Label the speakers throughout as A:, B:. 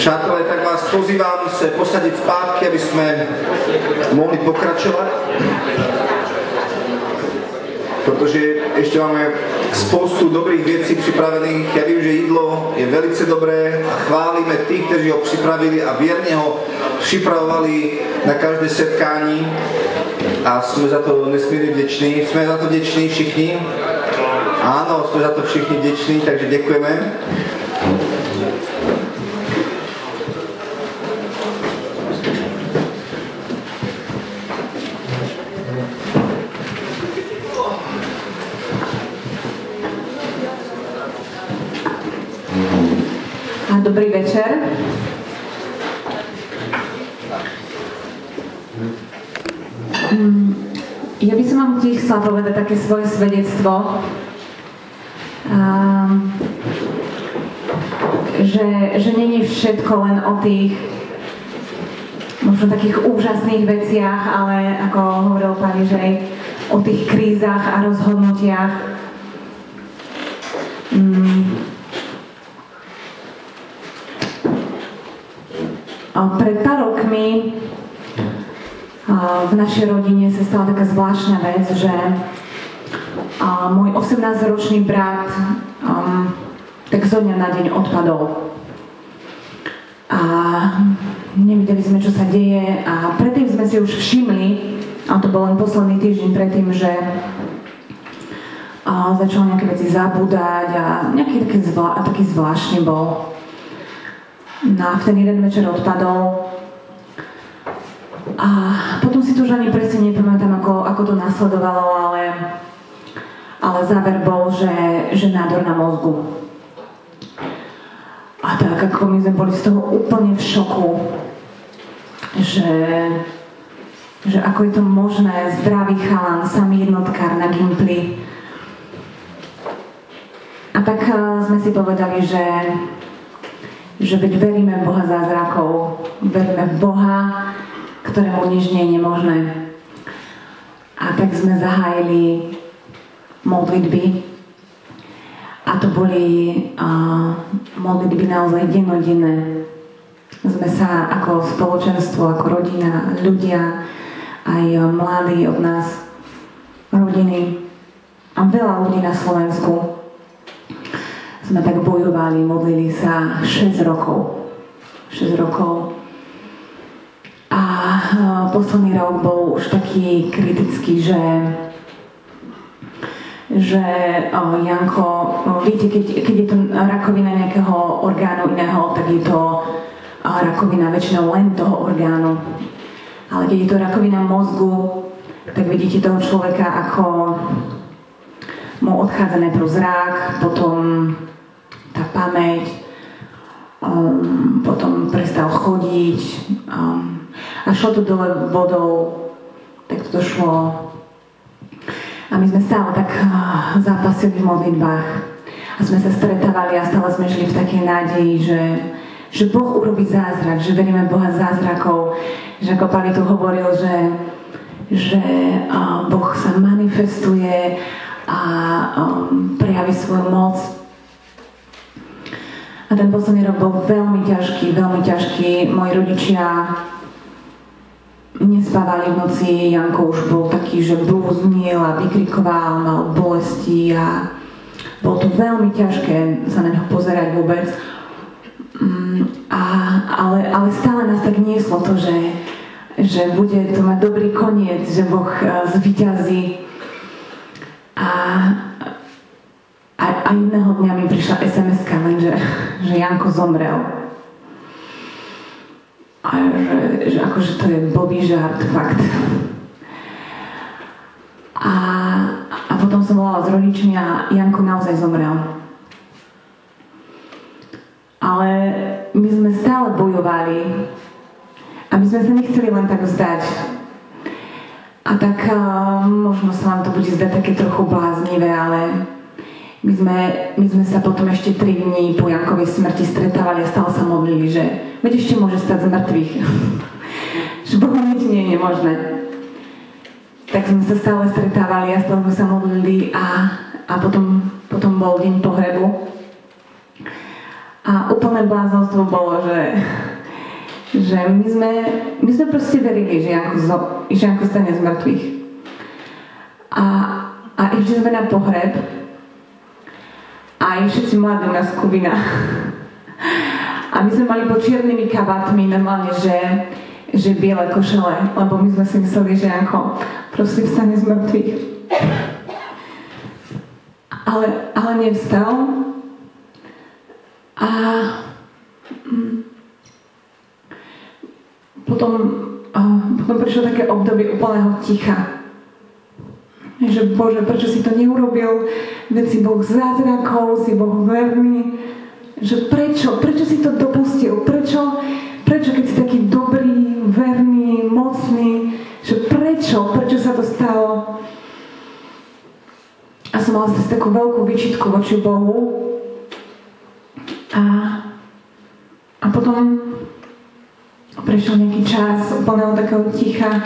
A: Přátelé, tak vás pozývam sa posadiť zpátky, aby sme mohli pokračovať. Protože ešte máme spoustu dobrých vecí pripravených. Ja vím, že jídlo je velice dobré a chválime tých, kteří ho připravili a vierne ho připravovali na každé setkání a sme za to nesmierne vdeční. Sme za to vdeční všichni. Áno, sme za to všichni vdeční, takže ďakujeme.
B: Dobrý večer. Mm, ja by som vám tiež chcela povedať také svoje svedectvo. Um, že, že není všetko len o tých možno takých úžasných veciach, ale ako hovoril pani, že aj o tých krízach a rozhodnutiach. Um, pred pár rokmi v našej rodine sa stala taká zvláštna vec, že môj 18-ročný brat um, tak zo dňa na deň odpadol. A nevideli sme, čo sa deje a predtým sme si už všimli, a to bol len posledný týždeň predtým, že a začal nejaké veci zabúdať a nejaký taký, zvla, taký zvláštny bol. No a v ten jeden večer odpadol a potom si to už ani presne nepamätám, ako, ako to nasledovalo, ale, ale záver bol, že, že nádor na mozgu. A tak ako my sme boli z toho úplne v šoku, že, že ako je to možné, zdravý chalan, samý jednotkár na Gimply. A tak eh, sme si povedali, že, že veď veríme v Boha zázrakov, veríme v Boha, ktorému nič nie je nemožné. A tak sme zahájili modlitby. A to boli uh, modlitby naozaj denodenné. Sme sa ako spoločenstvo, ako rodina, ľudia, aj mladí od nás, rodiny a veľa ľudí na Slovensku sme tak bojovali, modlili sa 6 rokov. 6 rokov a posledný rok bol už taký kritický, že že o, Janko, o, viete, keď, keď je to rakovina nejakého orgánu iného, tak je to o, rakovina väčšinou len toho orgánu. Ale keď je to rakovina mozgu, tak vidíte toho človeka, ako mu odchádza najprv zrak, potom tá pamäť, um, potom prestal chodiť, um, a šlo to dole vodou, tak to šlo. A my sme stále tak ah, zápasili v modlitbách. A sme sa stretávali a stále sme žili v takej nádeji, že, že Boh urobí zázrak, že veríme Boha zázrakov. Že ako Pani tu hovoril, že, že Boh sa manifestuje a um, prejaví svoju moc. A ten posledný rok bol veľmi ťažký, veľmi ťažký. Moji rodičia nespávali v noci, Janko už bol taký, že blúznil a vykrikoval, mal bolesti a bolo to veľmi ťažké sa na neho pozerať vôbec. Mm, a, ale, ale stále nás tak nieslo to, že, že bude to mať dobrý koniec, že Boh e, zvyťazí. A, a, a jedného dňa mi prišla SMS-ka, lenže že Janko zomrel. A že, že akože to je bobý žart, fakt. A, a potom som volala s rodičmi a Janko naozaj zomrel. Ale my sme stále bojovali a my sme sa nechceli len tak vzdať. A tak uh, možno sa vám to bude zdať také trochu bláznivé, ale my sme, my sme sa potom ešte 3 dní po Jankovej smrti stretávali a stále sa modlili, že veď ešte môže stať z mŕtvych. že Bohu nič nie je nemožné. Tak sme sa stále stretávali a stále sme sa modlili a, a potom, potom bol deň pohrebu. A úplné bláznostvo bolo, že, že my, sme, my sme proste verili, že Janko, zo, že Janko stane z mŕtvych. A, a išli sme na pohreb a všetci mladí u nás. A my sme mali pod čiernymi kabátmi normálne, že, že biele košele, lebo my sme si mysleli, že Janko proste vstane z mŕtvych. Ale, ale nevstal. A mm, potom, a, potom prišlo také obdobie úplného ticha. Že Bože, prečo si to neurobil? Veď si Boh zázrakov, si Boh verný. Že prečo? Prečo si to dopustil? Prečo, prečo keď si taký dobrý, verný, mocný, že prečo? Prečo sa to stalo? A som mala zase takú veľkú vyčitku voči Bohu. A, a potom prešiel nejaký čas úplného takého ticha.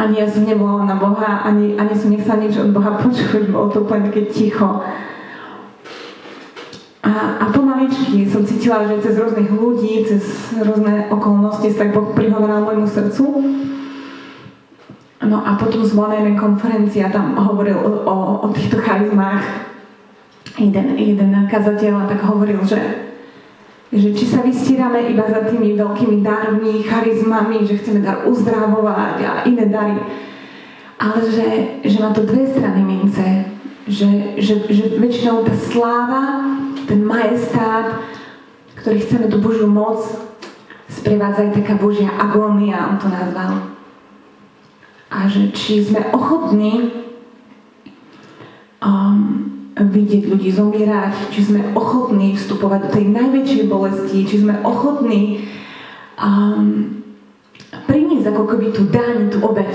B: Ani ja som nebola na Boha, ani, ani som nechcela nič od Boha počuť, bolo to úplne také ticho. A, a pomaličky som cítila, že cez rôznych ľudí, cez rôzne okolnosti sa tak Boh prihovoril môjmu srdcu. No a potom z volajnej konferencia tam hovoril o, o, o týchto charizmách. Jeden, jeden kazateľ tak hovoril, že, že či sa vystírame iba za tými veľkými darmi, charizmami, že chceme dar uzdravovať a iné dary. Ale že, že má to dve strany mince. Že, že, že väčšinou tá sláva ten majestát, ktorý chceme tú Božiu moc, sprevádza aj taká Božia agónia, on to nazval. A že či sme ochotní um, vidieť ľudí zomierať, či sme ochotní vstupovať do tej najväčšej bolesti, či sme ochotní um, priniesť ako keby tú daň, tú obeď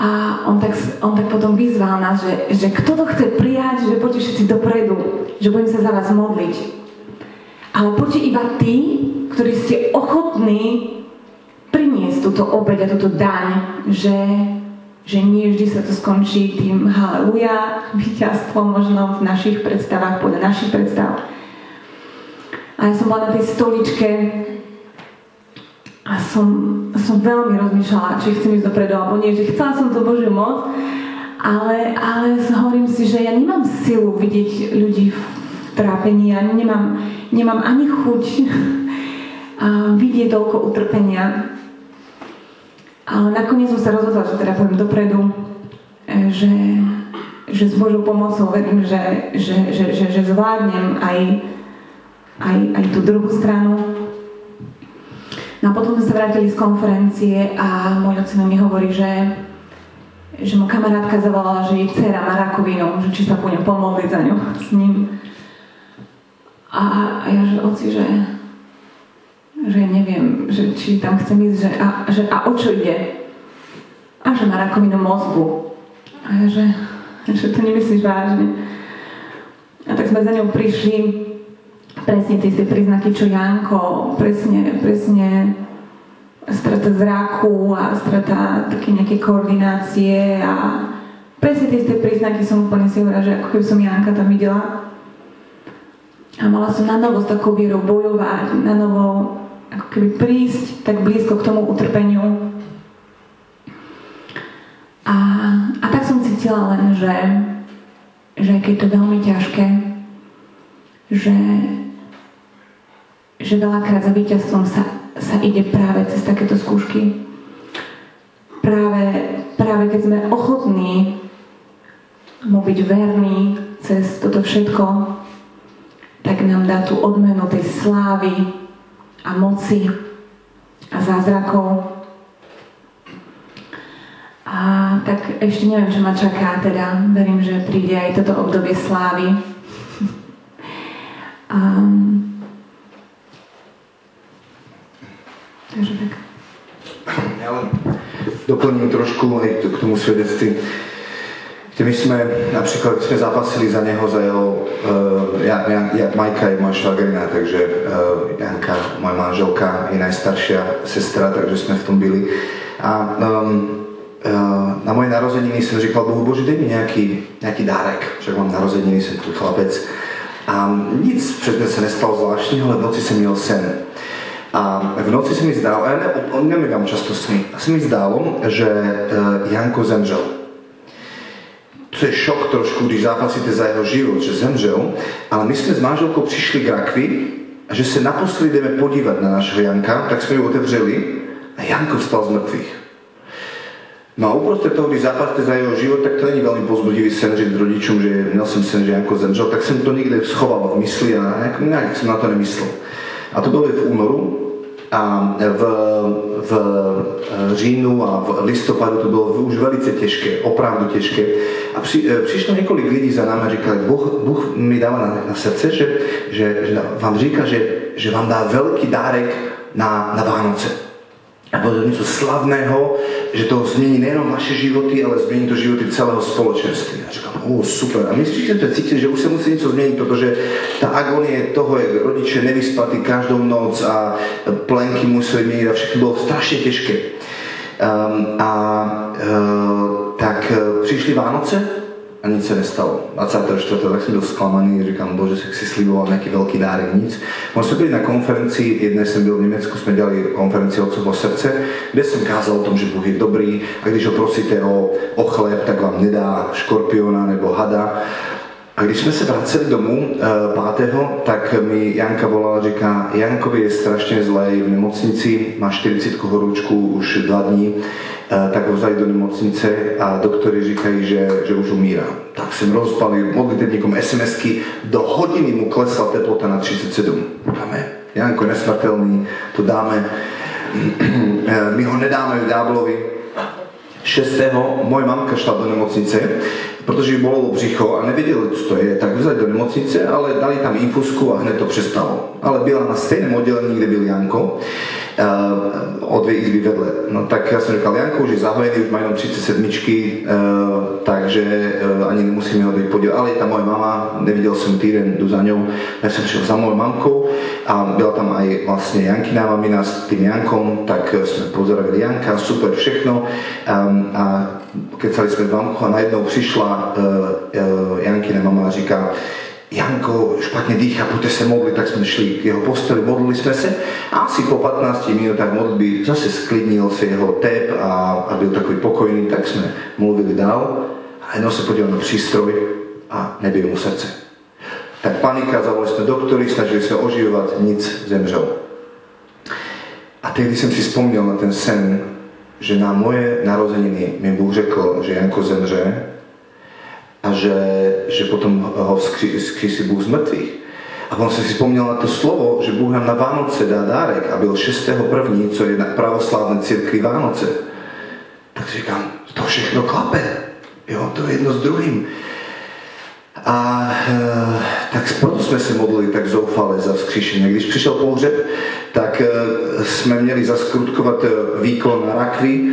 B: a on tak, on tak potom vyzval nás, že, že kto to chce prijať, že poďte všetci dopredu, že budem sa za vás modliť. Ale poďte iba tí, ktorí ste ochotní priniesť túto obeď a túto daň, že, že nie vždy sa to skončí tým haleluja, víťazstvom možno v našich predstavách, podľa našich predstav. A ja som bola na tej stoličke a som, som veľmi rozmýšľala, či chcem ísť dopredu alebo nie, že chcela som to Božiu moc, ale, ale hovorím si, že ja nemám silu vidieť ľudí v trápení, ja nemám, nemám ani chuť vidieť toľko utrpenia. Ale nakoniec som sa rozhodla, že teda pôjdem dopredu, e, že, že s Božou pomocou verím, že, že, že, že, že zvládnem aj, aj, aj tú druhú stranu, No a potom sme sa vrátili z konferencie a môj ocino mi hovorí, že, že mu kamarátka zavolala, že jej dcera má rakovinu, že či sa pôjdem pomodliť za ňu s ním. A, a ja, že oci, že, že neviem, že či tam chcem ísť, že a, že a o čo ide? A že má rakovinu mozgu. A ja, že, že to nemyslíš vážne. A tak sme za ňou prišli presne tie, tie príznaky, čo Janko, presne, presne strata zraku a strata také nejaké koordinácie a presne tie, tie príznaky som úplne si hovorila, že ako keby som Janka tam videla. A mala som na novo s takou vierou bojovať, na novo ako keby prísť tak blízko k tomu utrpeniu. A, a tak som cítila len, že, že keď to veľmi ťažké, že že veľakrát za víťazstvom sa, sa ide práve cez takéto skúšky. Práve, práve keď sme ochotní mu byť verní cez toto všetko, tak nám dá tú odmenu tej slávy a moci a zázrakov. A tak ešte neviem, čo ma čaká, teda verím, že príde aj toto obdobie slávy. Um, Takže tak.
A: Ja len doplním trošku aj k tomu svedectví. My sme, napríklad, sme zápasili za neho, za jeho, uh, ja, ja, ja, Majka je moja švagrina, takže uh, Janka, moja manželka, je najstaršia sestra, takže sme v tom byli. A um, na moje narozeniny jsem říkal Bohu, Bože, dej mi nějaký, nějaký dárek, že mám narozeniny, jsem tu chlapec. A nic předtím se nestalo zvláštního, ale v noci jsem měl sen. A v noci se mi zdálo, ja ne, nemývam často sny, a se mi zdálo, že Janko zemřel. To je šok trošku, když zápasíte za jeho život, že zemřel, ale my jsme s manželkou přišli k rakvi a že se naposledy jdeme podívat na našeho Janka, tak jsme ji otevřeli a Janko vstal z mŕtvych. No a uprostred toho, když zápasíte za jeho život, tak to není veľmi pozbudivý sen říct rodičům, že měl jsem sen, že Janko zemřel, tak jsem to někde schoval v mysli a nejak, nejak jsem na to nemyslel. A to bylo v únoru a v, v e, říjnu a v listopadu to bylo už velice těžké, opravdu těžké. A při, e, přišlo několik lidí za námi a říkali, Bůh, Bůh mi dává na, na srdce, že, že, že vám říká, že, že vám dá velký dárek na, na Vánoce. A to něco slavného, že to změní nejenom naše životy, ale změní to životy celého společenství. A říkám, o, super. A my jsme cítili, že už se musí něco změnit, protože ta agonie toho, jak rodiče nevyspatí každou noc a plenky museli měnit a všechno bylo strašně těžké. Um, a uh, tak uh, přišli Vánoce a nic se nestalo. 24. tak jsem byl zklamaný, říkám, bože, jak si sliboval nějaký velký dárek, nic. Možná jsme byli na konferenci, jedné jsem byl v Německu, jsme dělali konferenci Otcovo srdce, kde jsem kázal o tom, že Bůh je dobrý a když ho prosíte o, o chleb, tak vám nedá škorpiona nebo hada. A když jsme se vraceli domů e, pátého, tak mi Janka volala říká, Jankovi je strašně zlej v nemocnici, má 40 horúčku už dva dní, tak ho vzali do nemocnice a doktori říkají, že, že už umírá. Tak jsem rozpalil modlitebníkom SMSky, do hodiny mu klesla teplota na 37. Dáme, Janko nesmrtelný, to dáme, e, my ho nedáme v ďáblovi. 6. moje mamka šla do nemocnice protože jí bolelo břicho a nevěděli, co to je, tak vzali do nemocnice, ale dali tam infusku a hned to přestalo. Ale byla na stejném oddělení, kde byl Janko, uh, o dvě izby vedle. No tak já jsem říkal, Janko už je zahojený, už má jenom 37, uh, takže uh, ani nemusíme ho podívat. Ale je tam moje mama, neviděl jsem týden, jdu za ňou. Já jsem přišel za mojou mamkou a byla tam aj vlastně Jankina mamina s tým Jankom, tak jsme pozdravili Janka, super všechno. Um, a kecali sme v Vamku a najednou přišla uh, uh, Jankina mama říká, Janko špatně dýchá, pojďte se modlit, tak jsme šli k jeho posteli, modlili jsme se a asi po 15 minutách modlitby zase sklidnil se jeho tep a, a byl takový pokojný, tak jsme mluvili dál a jednou se podíval na přístroj a nebyl mu srdce. Tak panika, zavolali jsme doktory, snažili se oživovat, nic, zemřel. A tehdy jsem si vzpomněl na ten sen, že na moje narozeniny mi Bůh řekl, že Janko zemře a že, že potom ho vzkřísí Bůh z mŕtvych. A on jsem si vzpomněl na to slovo, že Bůh nám na Vánoce dá dárek a byl 6.1., co je na pravoslávné církvi Vánoce. Tak si říkám, to všechno klape. Jo, to je jedno s druhým. A e, tak proto jsme se modlili tak zoufale za vzkříšení. Když přišel pohřeb, tak e, jsme měli zaskrutkovat e, výkon na rakvi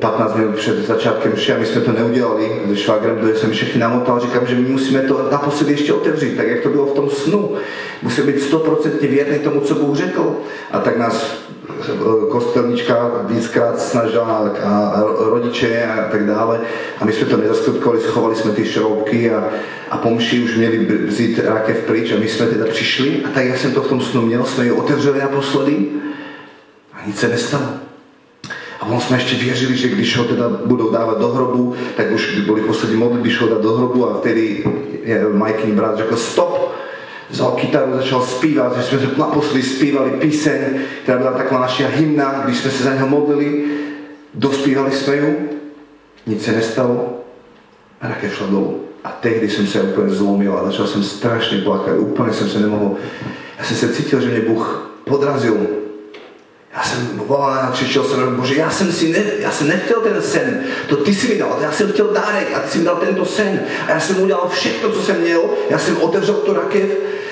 A: 15 minut před začátkem vše a my jsme to neudělali se švagrem, kde jsem všechny namotal, říkám, že my musíme to naposledy ještě otevřít, tak jak to bylo v tom snu. Musíme být 100% věrný tomu, co Bůh řekl. A tak nás kostelnička víckrát snažila a rodiče a tak dále. A my jsme to nezaskutkovali, schovali jsme ty šroubky a, a pomši už měli vzít rakev pryč a my jsme teda přišli a tak, jak jsem to v tom snu měl, jsme ji otevřeli naposledy a nic se nestalo. A on jsme ještě věřili, že když ho teda budou dávat do hrobu, tak už byli poslední modlitby, ho dát do hrobu a vtedy Majkin brat řekl stop, vzal kytaru, začal zpívat, že jsme naposledy zpívali píseň, která byla taková naša hymna, když jsme se za něho modlili, dospívali jsme ju, nic se nestalo a také šla dolů. A tehdy jsem se úplně zlomil a začal jsem strašně plakat, úplně jsem se nemohl, já jsem se cítil, že mě Bůh podrazil. Já jsem volal a křičel jsem, bože, já jsem si ne, já jsem nechtěl ten sen, to ty si mi dal, já jsem chtěl dárek a ty si mi dal tento sen. A já jsem udělal všechno, co jsem měl, já jsem otevřel tu rakev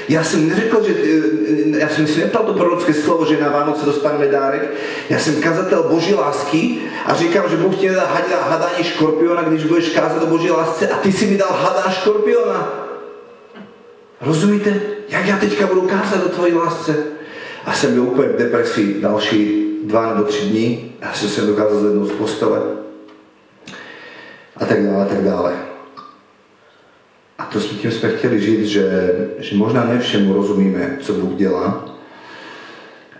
A: já jsem neřekl, že, eh, já jsem si neptal to prorocké slovo, že na Vánoce dostaneme dárek. Já jsem kazatel Boží lásky a říkám, že Bůh ti nedá hadání škorpiona, když budeš kázat o Boží lásce a ty si mi dal hadá škorpiona. Rozumíte? Jak já teďka budu kázat o tvojí lásce? A jsem byl úplně v depresii další dva nebo tři dní, já jsem se dokázal zvednout z postele a tak dále, a tak dále. A to s tím jsme chtěli říct, že, že možná ne všemu rozumíme, co Bůh dělá,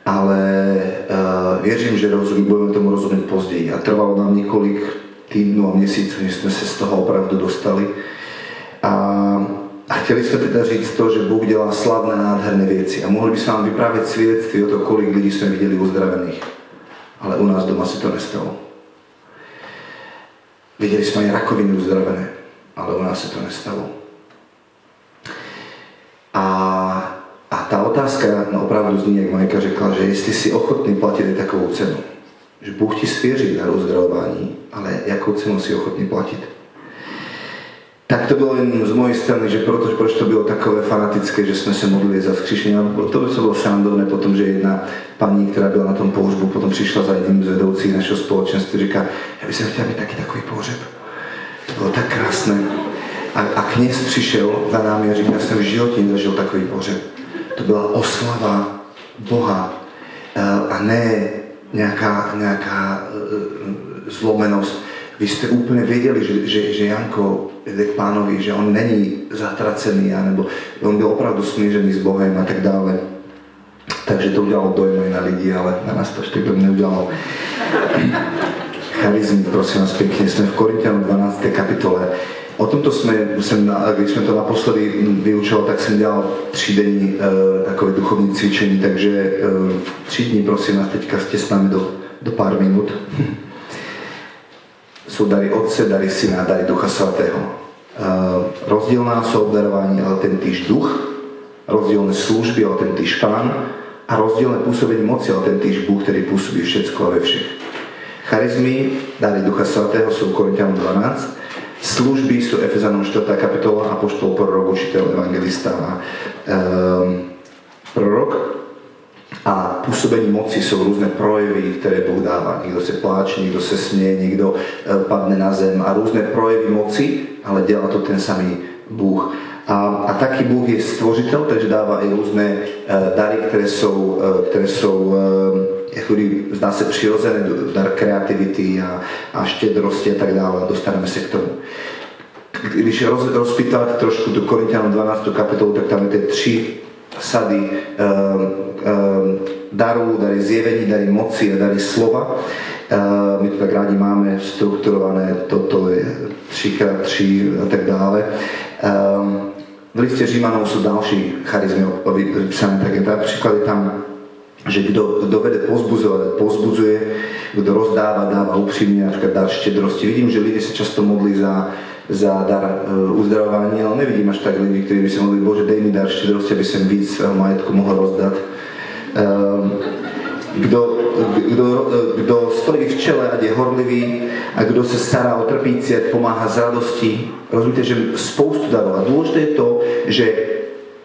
A: ale uh, věřím, že rozumí, budeme tomu rozumět později. A trvalo nám několik týdnů a měsíců, než jsme se z toho opravdu dostali. A, a chtěli jsme teda říct to, že Bůh dělá slavné, nádherné věci. A mohli by se vám vyprávět svědectví o to, kolik lidí jsme viděli uzdravených. Ale u nás doma se to nestalo. Viděli jsme i rakoviny uzdravené, ale u nás se to nestalo. A, a ta otázka no, opravdu zní, jak Majka řekla, že jestli si ochotný platit takovou cenu. Že Bůh ti svěří na uzdravování, ale jakou cenu si ochotný platit. Tak to bylo jen z mojej strany, že proto, proč to bylo takové fanatické, že jsme se modlili za vzkříšení. To by to bylo srandovné potom, že jedna paní, která byla na tom pohřbu, potom přišla za jedním z vedoucích našeho společenství, říká, já bych chtěla mít taky takový pohřeb. To bylo tak krásné. A, a kněz přišel za námi a říkal, já jsem v životě nezažil takový pohřeb. To byla oslava Boha eh, a ne nějaká, nějaká eh, zlomenost. Vy jste úplně věděli, že, že, že Janko jde k pánovi, že on není zatracený, nebo on byl opravdu smířený s Bohem a tak dále. Takže to udělalo dojem na lidi, ale na nás to ještě to neudělalo. Charizmy, prosím vás pěkně, jsme v Korintianu 12. kapitole. O tomto jsme, jsem, když jsme to naposledy vyučoval, tak jsem dělal třídenní e, takové duchovní cvičení, takže e, tři dní, prosím vás, teďka jste s námi do, do pár minut. Jsou dary Otce, dary Syna, dary Ducha Svatého. E, rozdílná jsou obdarování, ale ten týž duch, rozdílné služby, ale ten týž pán a rozdílné působení moci, ale ten týž Bůh, který působí všecko a ve všech. Charizmy, dary Ducha Svatého jsou Korintianům 12, služby sú Efezanom 4. kapitola, apoštol, prorok, učiteľ, evangelista a um, prorok. A pôsobení moci sú rôzne projevy, ktoré Boh dáva. Niekto sa pláče, niekto sa smie, niekto uh, padne na zem a rôzne projevy moci, ale dělá to ten samý Bůh. A, a taký Bůh je stvořitel, takže dáva i různé uh, dary, které jsou, uh, které jsou uh, ktorý zdá se přirozený dar kreativity a, a štědrosti a tak dále. Dostaneme se k tomu. Když roz, rozpýtáte trošku tu Korintianom 12. kapitolu, tak tam je tie tři sady um, um, darů, dary zjevení, dary moci a dary slova. Uh, my to tak rádi máme strukturované, toto je 3x3 a tak dále. Um, v liste Římanov sú další charizmy opísané, tak napríklad je tam že kdo, kdo vede pozbudzovať, pozbudzuje, kdo rozdáva, dáva upřímne, napríklad dar štedrosti. Vidím, že ľudia sa často modlí za, za dar uh, uzdravovania, ale nevidím až tak ľudí, ktorí by sa modlili, Bože, dej mi dar štedrosti, aby som víc svojho majetku mohol rozdať. Uh, kdo, kdo, kdo stojí v čele a je horlivý a kdo se stará o trpící, pomáha z radosti. Rozumíte, že spoustu darov. A dôležité je to, že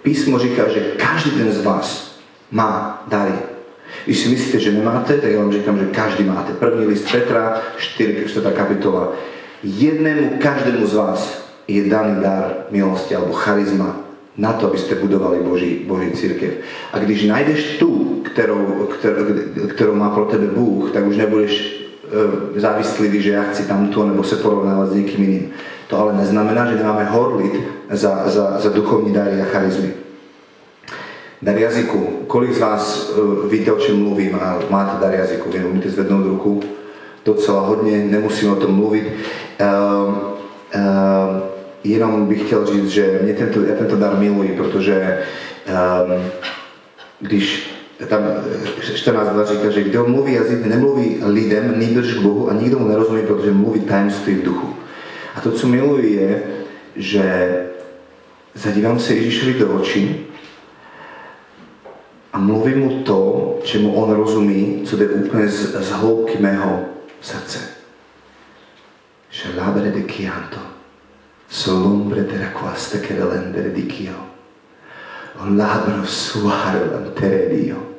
A: písmo říká, že každý ten z vás má dary. Když si myslíte, že nemáte, tak ja vám říkám, že každý máte. První list Petra, 4. 4. kapitola. Jednému, každému z vás je daný dar milosti alebo charizma na to, aby ste budovali Boží, Boží církev. A když najdeš tu, ktorou, ktorou, ktorou má pro tebe Bůh, tak už nebudeš e, závislivý, že ja chci tam tu, nebo se porovnávať s niekým iným. To ale neznamená, že nemáme horlit za, za, za duchovní dary a charizmy dar jazyku. Kolik z vás uh, víte, o čem mluvím a máte dar jazyku? Vy umíte zvednout ruku? Docela hodně, nemusím o tom mluvit. Uh, uh, jenom bych chtěl říct, že mě tento, já tento dar miluji, protože um, když tam 14.2 říká, že kdo mluví jazyk, nemluví lidem, nýbrž k Bohu a nikdo mu nerozumí, protože mluví tajemství v duchu. A to, co miluji, je, že zadívám se Ježíšovi do očí a mluvím mu to, čemu on rozumí, co jde úplně z, z hloubky mého srdce. Že labere de chianto, solombre de raquaste che relendere di chio. O labro suare lantere dio.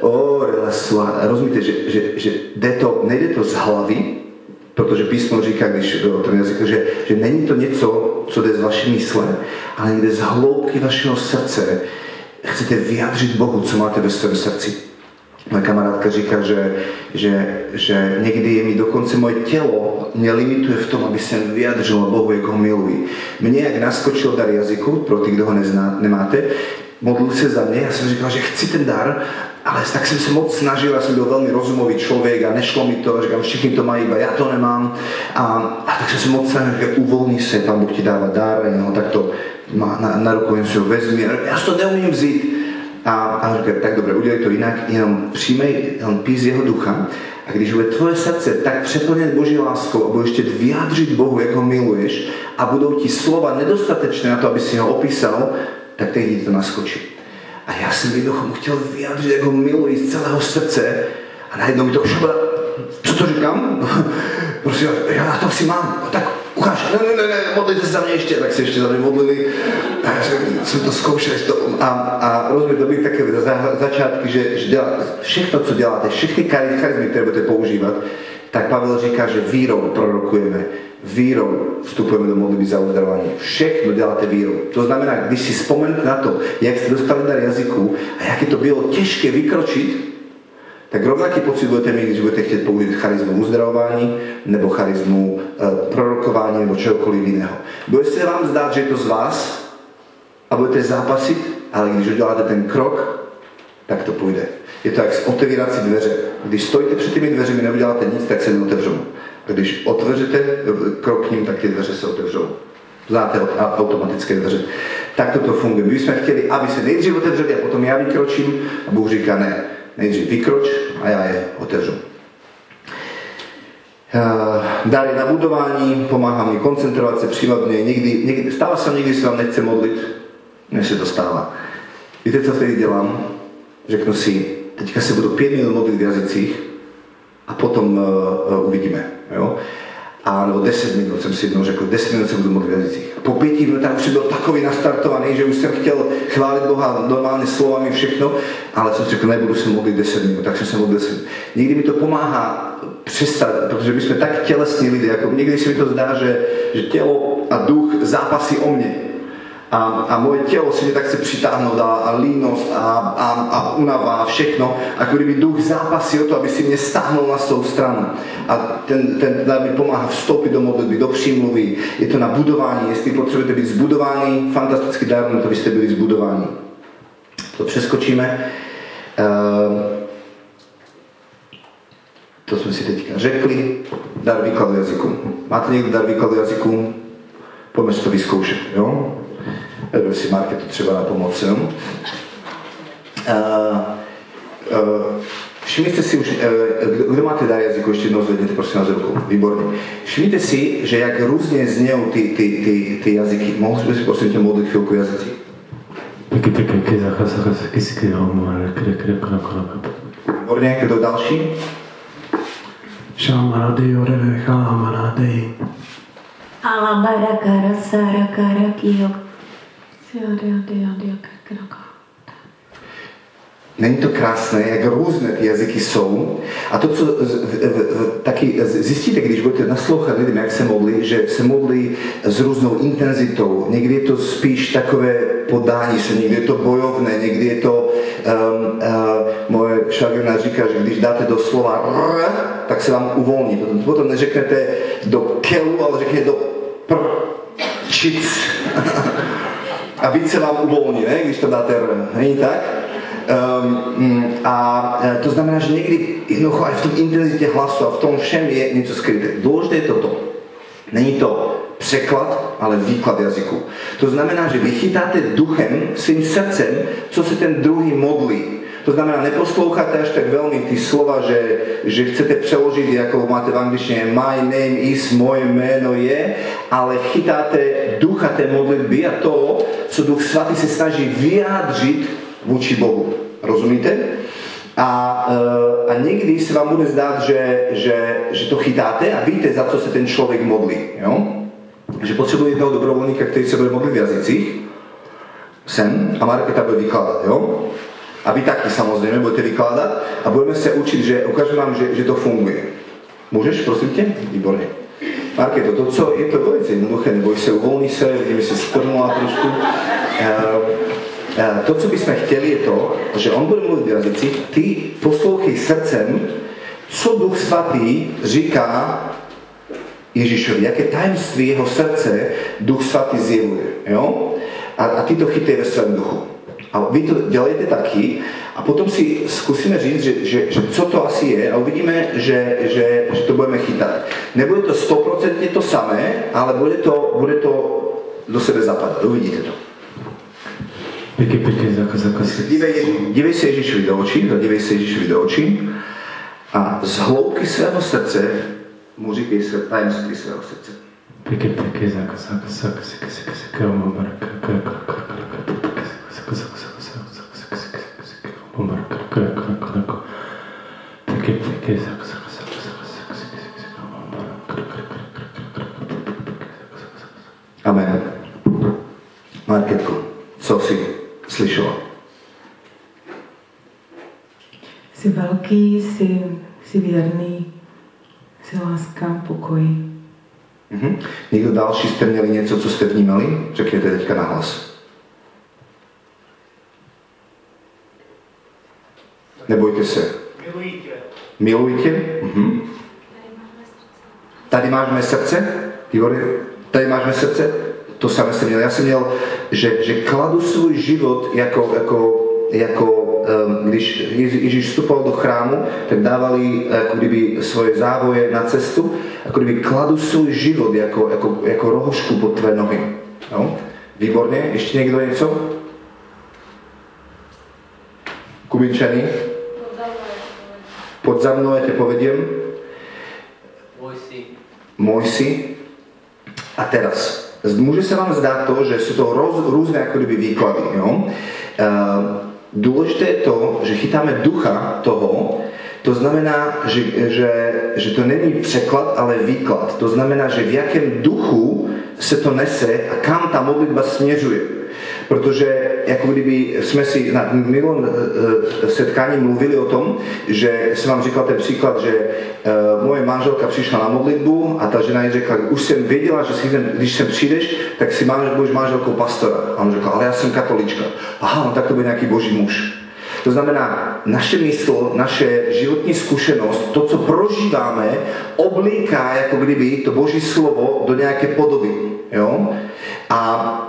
A: O rela suare. Rozumíte, že, že, že jde to, nejde to z hlavy, protože písmo říká, když o tom jazyku, že, že není to něco, co jde z vaší mysle, ale jde z hloubky vašeho srdce, chcete vyjadřit Bohu, co máte ve svém srdci. Moja kamarádka říká, že, že, že někdy je mi dokonce moje tělo nelimituje v tom, aby jsem vyjadřil Bohu, jak ho miluji. Mně jak naskočil dar jazyku, pro ty, kdo ho nezná, nemáte, modlil se za mě, já jsem říkal, že chci ten dar, ale tak jsem se moc snažil, já jsem byl velmi rozumový člověk a nešlo mi to, říkám, všichni to mají, iba já to nemám. A, a tak jsem se moc snažil, že uvolni se, pán Bůh ti dává dar, no, tak to má na, na ruku, jen si ho vezmi, já to neumím vzít. A, a říká, tak dobře, udělej to jinak, jenom přijmej, jenom pís jeho ducha a když bude tvoje srdce tak přeplněné Boží láskou a budeš chtět vyjádřit Bohu, jak ho miluješ a budou ti slova nedostatečné na to, aby si ho opísal, tak tehdy to naskočí. A já jsem jednoducho mu chtěl vyjádřit, jak ho miluji z celého srdce a najednou mi to už co to říkám? Prostě já na to si mám, tak ukáž, ne, ne, ne, ne, modlite se za ještě, tak se ještě za mě modlili. A jsem to to, a, a rozumím, to byly takové za, začátky, že, že dělá, všechno, co děláte, všechny charizmy, které budete používat, tak Pavel říká, že vírou prorokujeme, vírou vstupujeme do modlitby za uzdravování. Všechno děláte vírou. To znamená, když si vzpomenete na to, jak jste dostali dar jazyku a jak je to bylo těžké vykročit, tak rovnaký pocit budete mít, když budete chtět použít charizmu uzdravování nebo charizmu e, prorokování nebo čehokoliv jiného. Bude se vám zdát, že je to z vás a budete zápasit, ale když uděláte ten krok, tak to půjde. Je to jak otevírat si dveře. Když stojíte před těmi dveřmi, neuděláte nic, tak se neotevřou. Když otevřete krok k ním, tak ty dveře se otevřou. Znáte automatické dveře. Tak toto funguje. My jsme chtěli, aby se nejdřív otevřeli a potom já vykročím a Bůh říká ne nejdřív vykroč a já je otevřu. Uh, dary na budování, pomáhá mi koncentrovat se, přívadně, někdy, někdy, stává se někdy se vám nechce modlit, než se to stává. Víte, co vtedy dělám? Řeknu si, teďka se budu pět minut modlit v jazycích a potom uh, uh, uvidíme. Jo? Nebo 10 minut jsem si jednou řekl, 10 minut se budu modlit v. Po pěti minutách už jsem byl takový nastartovaný, že už jsem chtěl chválit Boha normálně slovami všechno, ale jsem si řekl, nebudu se modlit 10 minut, tak jsem se modlil 10 minut. Někdy mi to pomáhá přestat, protože my jsme tak tělesní lidé, jako někdy se mi to zdá, že, že tělo a duch zápasí o mě a, a moje tělo si mě tak chce přitáhnout a, a línost a, a, a unava a všechno, ako kdyby duch zápasí o to, aby si mě stáhnul na svou stranu. A ten, ten dar mi pomáhá vstoupit do modlitby, do přímluvy. Je to na budování, jestli potřebujete být zbudovaní, fantastický dar na to, abyste byli zbudováni. To přeskočíme. Uh, to jsme si teďka řekli. Dar výkladu jazyku. Máte někdo dar výkladu jazyku? Pojďme si to vyzkoušet. Jo? Si marketu třeba na pomoc. Uh, uh, Všimněte si už, kdo, kdo máte dar jazyku, ještě jednou zvedněte prosím na ruku, výborně. Všimněte si, že jak různě zněl ty, ty, ty, ty jazyky. Mohl bych si prosím tě modlit chvilku jazyky? Výborně, kdo další?
C: Shamarade, orele, halamarade.
B: Alabara, kara, sara, kara, kiyok.
A: Není to krásné, jak různé ty jazyky jsou. A to, co taky zjistíte, když budete naslouchat lidem, jak se modlí, že se modlí s různou intenzitou. Někdy je to spíš takové podání se, někdy je to bojovné, někdy je to, um, uh, moje šagrina říká, že když dáte do slova r, tak se vám uvolní. Potom, potom neřeknete do kelu, ale řeknete do pr, čic. a víc se vám uvolní, ne? když to dáte R. Není tak? Um, a e, to znamená, že někdy jednoducho aj v tom intenzitě hlasu a v tom všem je něco skryté. Důležité je toto. Není to překlad, ale výklad jazyku. To znamená, že vy chytáte duchem, svým srdcem, co se ten druhý modlí. To znamená, neposloucháte až tak veľmi ty slova, že, že chcete přeložiť, ako máte v angličtine my name is, moje meno je, ale chytáte ducha té modlitby a to, co Duch Svatý se snaží vyjádřit vůči Bohu. Rozumíte? A, e, a někdy se vám bude zdát, že, že, že to chytáte a víte, za co se ten člověk modlí. Jo? Že potřebuje jednoho dobrovolníka, který se bude modlit v jazycích, sem, a Marketa bude vykládat. Jo? A vy taky samozřejmě budete vykládat a budeme se učit, že ukážu vám, že, že to funguje. Můžeš, prosím tě? Výborně. Marke, to, co je to velice jednoduché, neboj se, uvolni se, vidíme se strnula trošku. Uh, E, to, co bychom chtěli, je to, že on bude mluvit v jazycích, ty poslouchej srdcem, co Duch Svatý říká Ježíšovi, jaké tajemství jeho srdce Duch Svatý zjevuje. Jo? A, a ty to chytej ve svém duchu. A vy to dělejte taky a potom si zkusíme říct, že, že, že co to asi je a uvidíme, že, že, že to budeme chytat. Nebude to 100% to samé, ale bude to, bude to do sebe zapadat. Uvidíte to.
C: Zaka, zaka,
A: Dívej, dívej se Ježíšovi do očí, dívej se Ježíšovi do očí a z hloubky svého srdce mu říkej tajemství svého srdce.
C: Pěkně, pěkně, zaka, zaka, zaka, zaka, zaka, zaka, kaka, kaka, kaka, zaka, zaka, zaka, zaka, zaka, zaka, kaka, pěkně, pěkně, zaka, zaka, zaka, zaka, zaka, zaka, zaka, mamar, kaka, kaka,
A: Amen. Marketko, co jsi slyšela?
B: Jsi velký, jsi, jsi věrný, jsi láska, pokoj.
A: Mhm. Někdo další jste měli něco, co jste vnímali? Řekněte teďka nahlas. Nebojte se.
D: Milujte.
A: Milujte. Mhm. Tady máš mé srdce. Igor, tady máš mé srdce. To samé jsem měl. Já jsem měl, že, že kladu svůj život jako, jako, jako když Ježíš vstupoval do chrámu, tak dávali jako kdyby svoje závoje na cestu, jako kdyby kladu svůj život jako, jako, jako rohošku pod tvé nohy. No? Výborně. Ještě někdo něco? Kubinčany? Pod za mnou, já tě povediem.
D: Môj si.
A: Môj si. A teraz, môže sa vám zdať to, že sú to roz, rôzne ako kdyby výklady. Jo? E, dôležité je to, že chytáme ducha toho, to znamená, že, že, že to není překlad, ale výklad. To znamená, že v jakém duchu se to nese a kam ta modlitba směřuje. Protože jako kdyby jsme si na minulém e, setkání mluvili o tom, že jsem vám říkal ten příklad, že e, moje manželka přišla na modlitbu a ta žena jí řekla, už jsem věděla, že si, když sem přijdeš, tak si máš, budeš manželkou pastora. A on řekl, ale já jsem katolička. Aha, no tak to bude nějaký boží muž. To znamená, naše mysl, naše životní zkušenost, to, co prožíváme, oblíká jako kdyby to Boží slovo do nějaké podoby. Jo? A,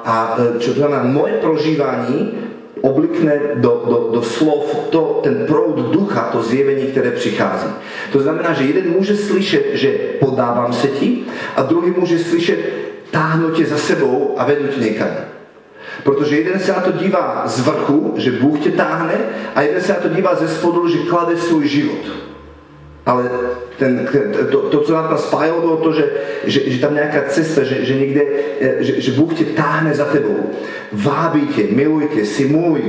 A: a čo to znamená, moje prožívání oblikne do, do, do slov to, ten proud ducha, to zjevení, které přichází. To znamená, že jeden může slyšet, že podávám se ti, a druhý může slyšet, táhnu tě za sebou a vedu tě někam. Protože jeden se na to dívá z vrchu, že Bůh tě táhne, a jeden se na to dívá ze spodu, že klade svůj život. Ale ten, to, to, co nám tam spájalo, bylo to, že, že, že tam nějaká cesta, že, že někde, že, že Bůh tě táhne za tebou. Vábí tě, miluje tě, jsi můj.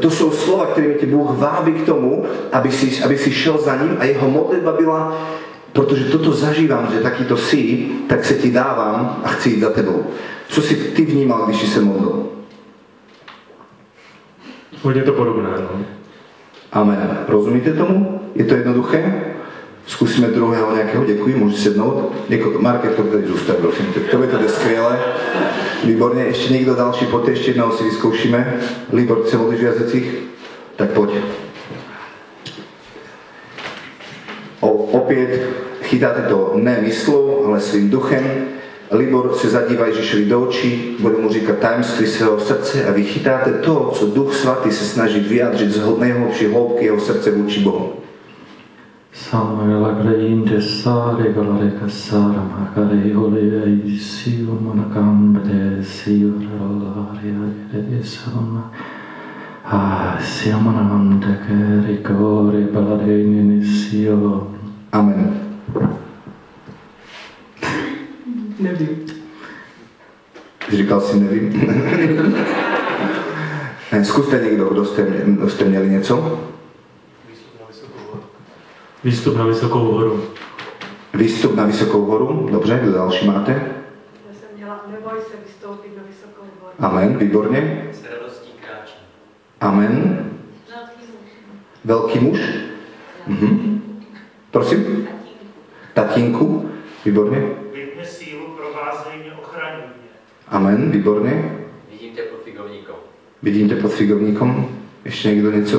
A: To jsou slova, kterými tě Bůh vábí k tomu, aby si, aby si šel za ním a jeho modlitba byla, protože toto zažívám, že takýto si, tak se ti dávám a chci jít za tebou. Co si ty vnímal, když jsi se modlil?
C: Hodně to podobné, no.
A: Amen. Rozumíte tomu? Je to jednoduché? Zkusíme druhého nějakého, děkuji, můžu sednout. Děkuji. Market, to tady zůstav, prosím. To to jde skvěle. Výborně, ještě někdo další, pojďte ještě jednou si vyzkoušíme. Libor, chce modlit v jazycích? Tak pojď. O, opět chytáte to ne myslou, ale svým duchem. Libor se zadívá Ježíšovi do očí, bude mu říkat tajemství svého srdce a vy chytáte to, co Duch Svatý se snaží vyjádřit z nejhlubší hloubky jeho srdce vůči Bohu.
C: Samuela Grainde Sare Galare Sara Makare Hole Sio Manakambede Sio Rolaria de Sama Ah Siamanande Kerikore Baladeni Sio
A: Amen.
B: Nevím.
A: Říkal si nevím. Ne, Zkuste někdo, kdo jste, kdo jste měli něco.
D: Výstup na vysokou horu.
C: Výstup na vysokou horu.
A: Dobře, kdo další máte?
E: Já jsem měla, neboj se vystoupit na vysokou horu.
A: Amen, výborně.
D: S radostí kráčí.
A: Amen. Velký muž? Mhm. Prosím? Tatínku? Výborně.
F: Vypne sílu, provázej mě, ochraňuj mě.
A: Amen, výborně.
D: Vidím tě pod figovníkou.
A: Vidím ťa pod figovníkom. Ešte niekto niečo?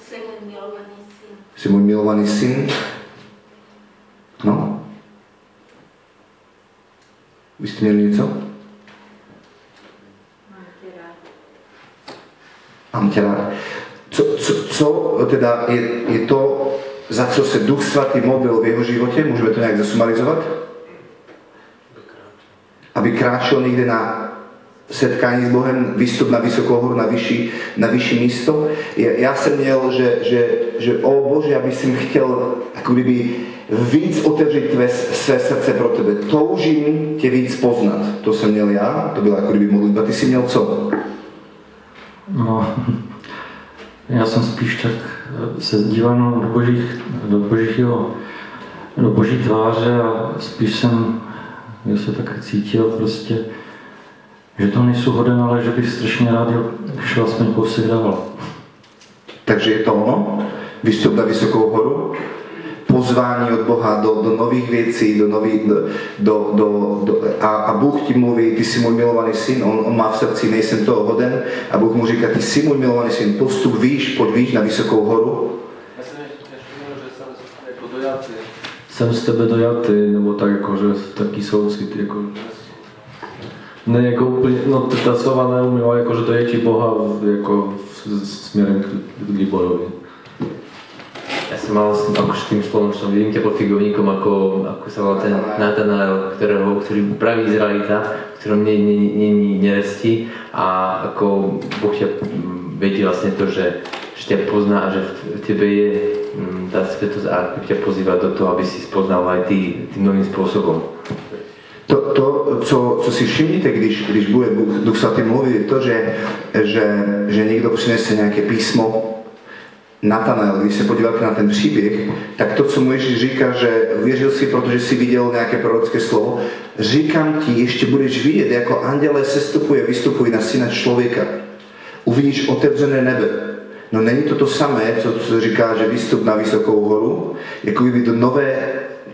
F: Jsem můj milovaný syn.
A: Si môj milovaný syn. No? Vy ste mieli niečo?
F: Mám
A: ťa rád. Co, co, co teda je, je to, za co se Duch Svatý modlil v jeho živote? Môžeme to nejak zasumarizovať? Aby kráčel niekde na setkání s Bohem, výstup na vysokou horu, na vyšší, na vyšší místo. Ja, ja som měl, že, že, že o Bože, aby som chtěl ako kdyby víc otevřít tvé, své srdce pro tebe. Toužím tě víc poznat. To jsem měl já, to byla ako kdyby modlitba. Ty si měl co?
C: No, já jsem spíš tak eh, se díval do božích, do božího, do boží tváře a spíš jsem, já se tak cítil prostě, že to nejsou hoden, ale že bych strašně rád šel aspoň kousek.
A: Takže je to ono? Vystup na vysokou horu? Pozvání od Boha do, do nových věcí, do nových, do, do, do, do, a, a Bůh ti mluví, ty jsi můj milovaný syn, on, on má v srdci, nejsem toho hoden, a Bůh mu říká, ty jsi můj milovaný syn, postup výš, pojď výš na vysokou horu.
G: Já jsem ještě že jsem jako dojatý.
H: Jsem z tebe dojatý, nebo tak jako, že taký soucit, jako, ne jako úplně, no t- ta slova neumím, ale jako, že to je ti Boha jako s- s- směrem k, k Liborovi.
I: Ja som mal s tým, ako spoločnom, vidím ťa pod figovníkom, ako, ako sa volá ten Natanael, ktorého, ktorý praví Izraelita, v ktorom nie, nie, nie, nie neresti a ako Boh ťa mm, vedí vlastne to, že, že ťa pozná a že v, v tebe je mm, tá svetosť a ťa pozýva do toho, aby si spoznal aj ty tým novým spôsobom.
A: To, to co, co si všimnite, když, když bude Duch Svatý mluvit, je to, že, že, že někdo přinese nějaké písmo, Natanael, když se podíváte na ten příběh, tak to, co mu Ježíš říká, že věřil si, protože si viděl nějaké prorocké slovo, říkám ti, ještě budeš vidět, jako anděle sestupuje, vystupují na syna člověka. Uvidíš otevřené nebe. No není to to samé, co, co říká, že vystup na vysokou horu, jako kdyby to nové,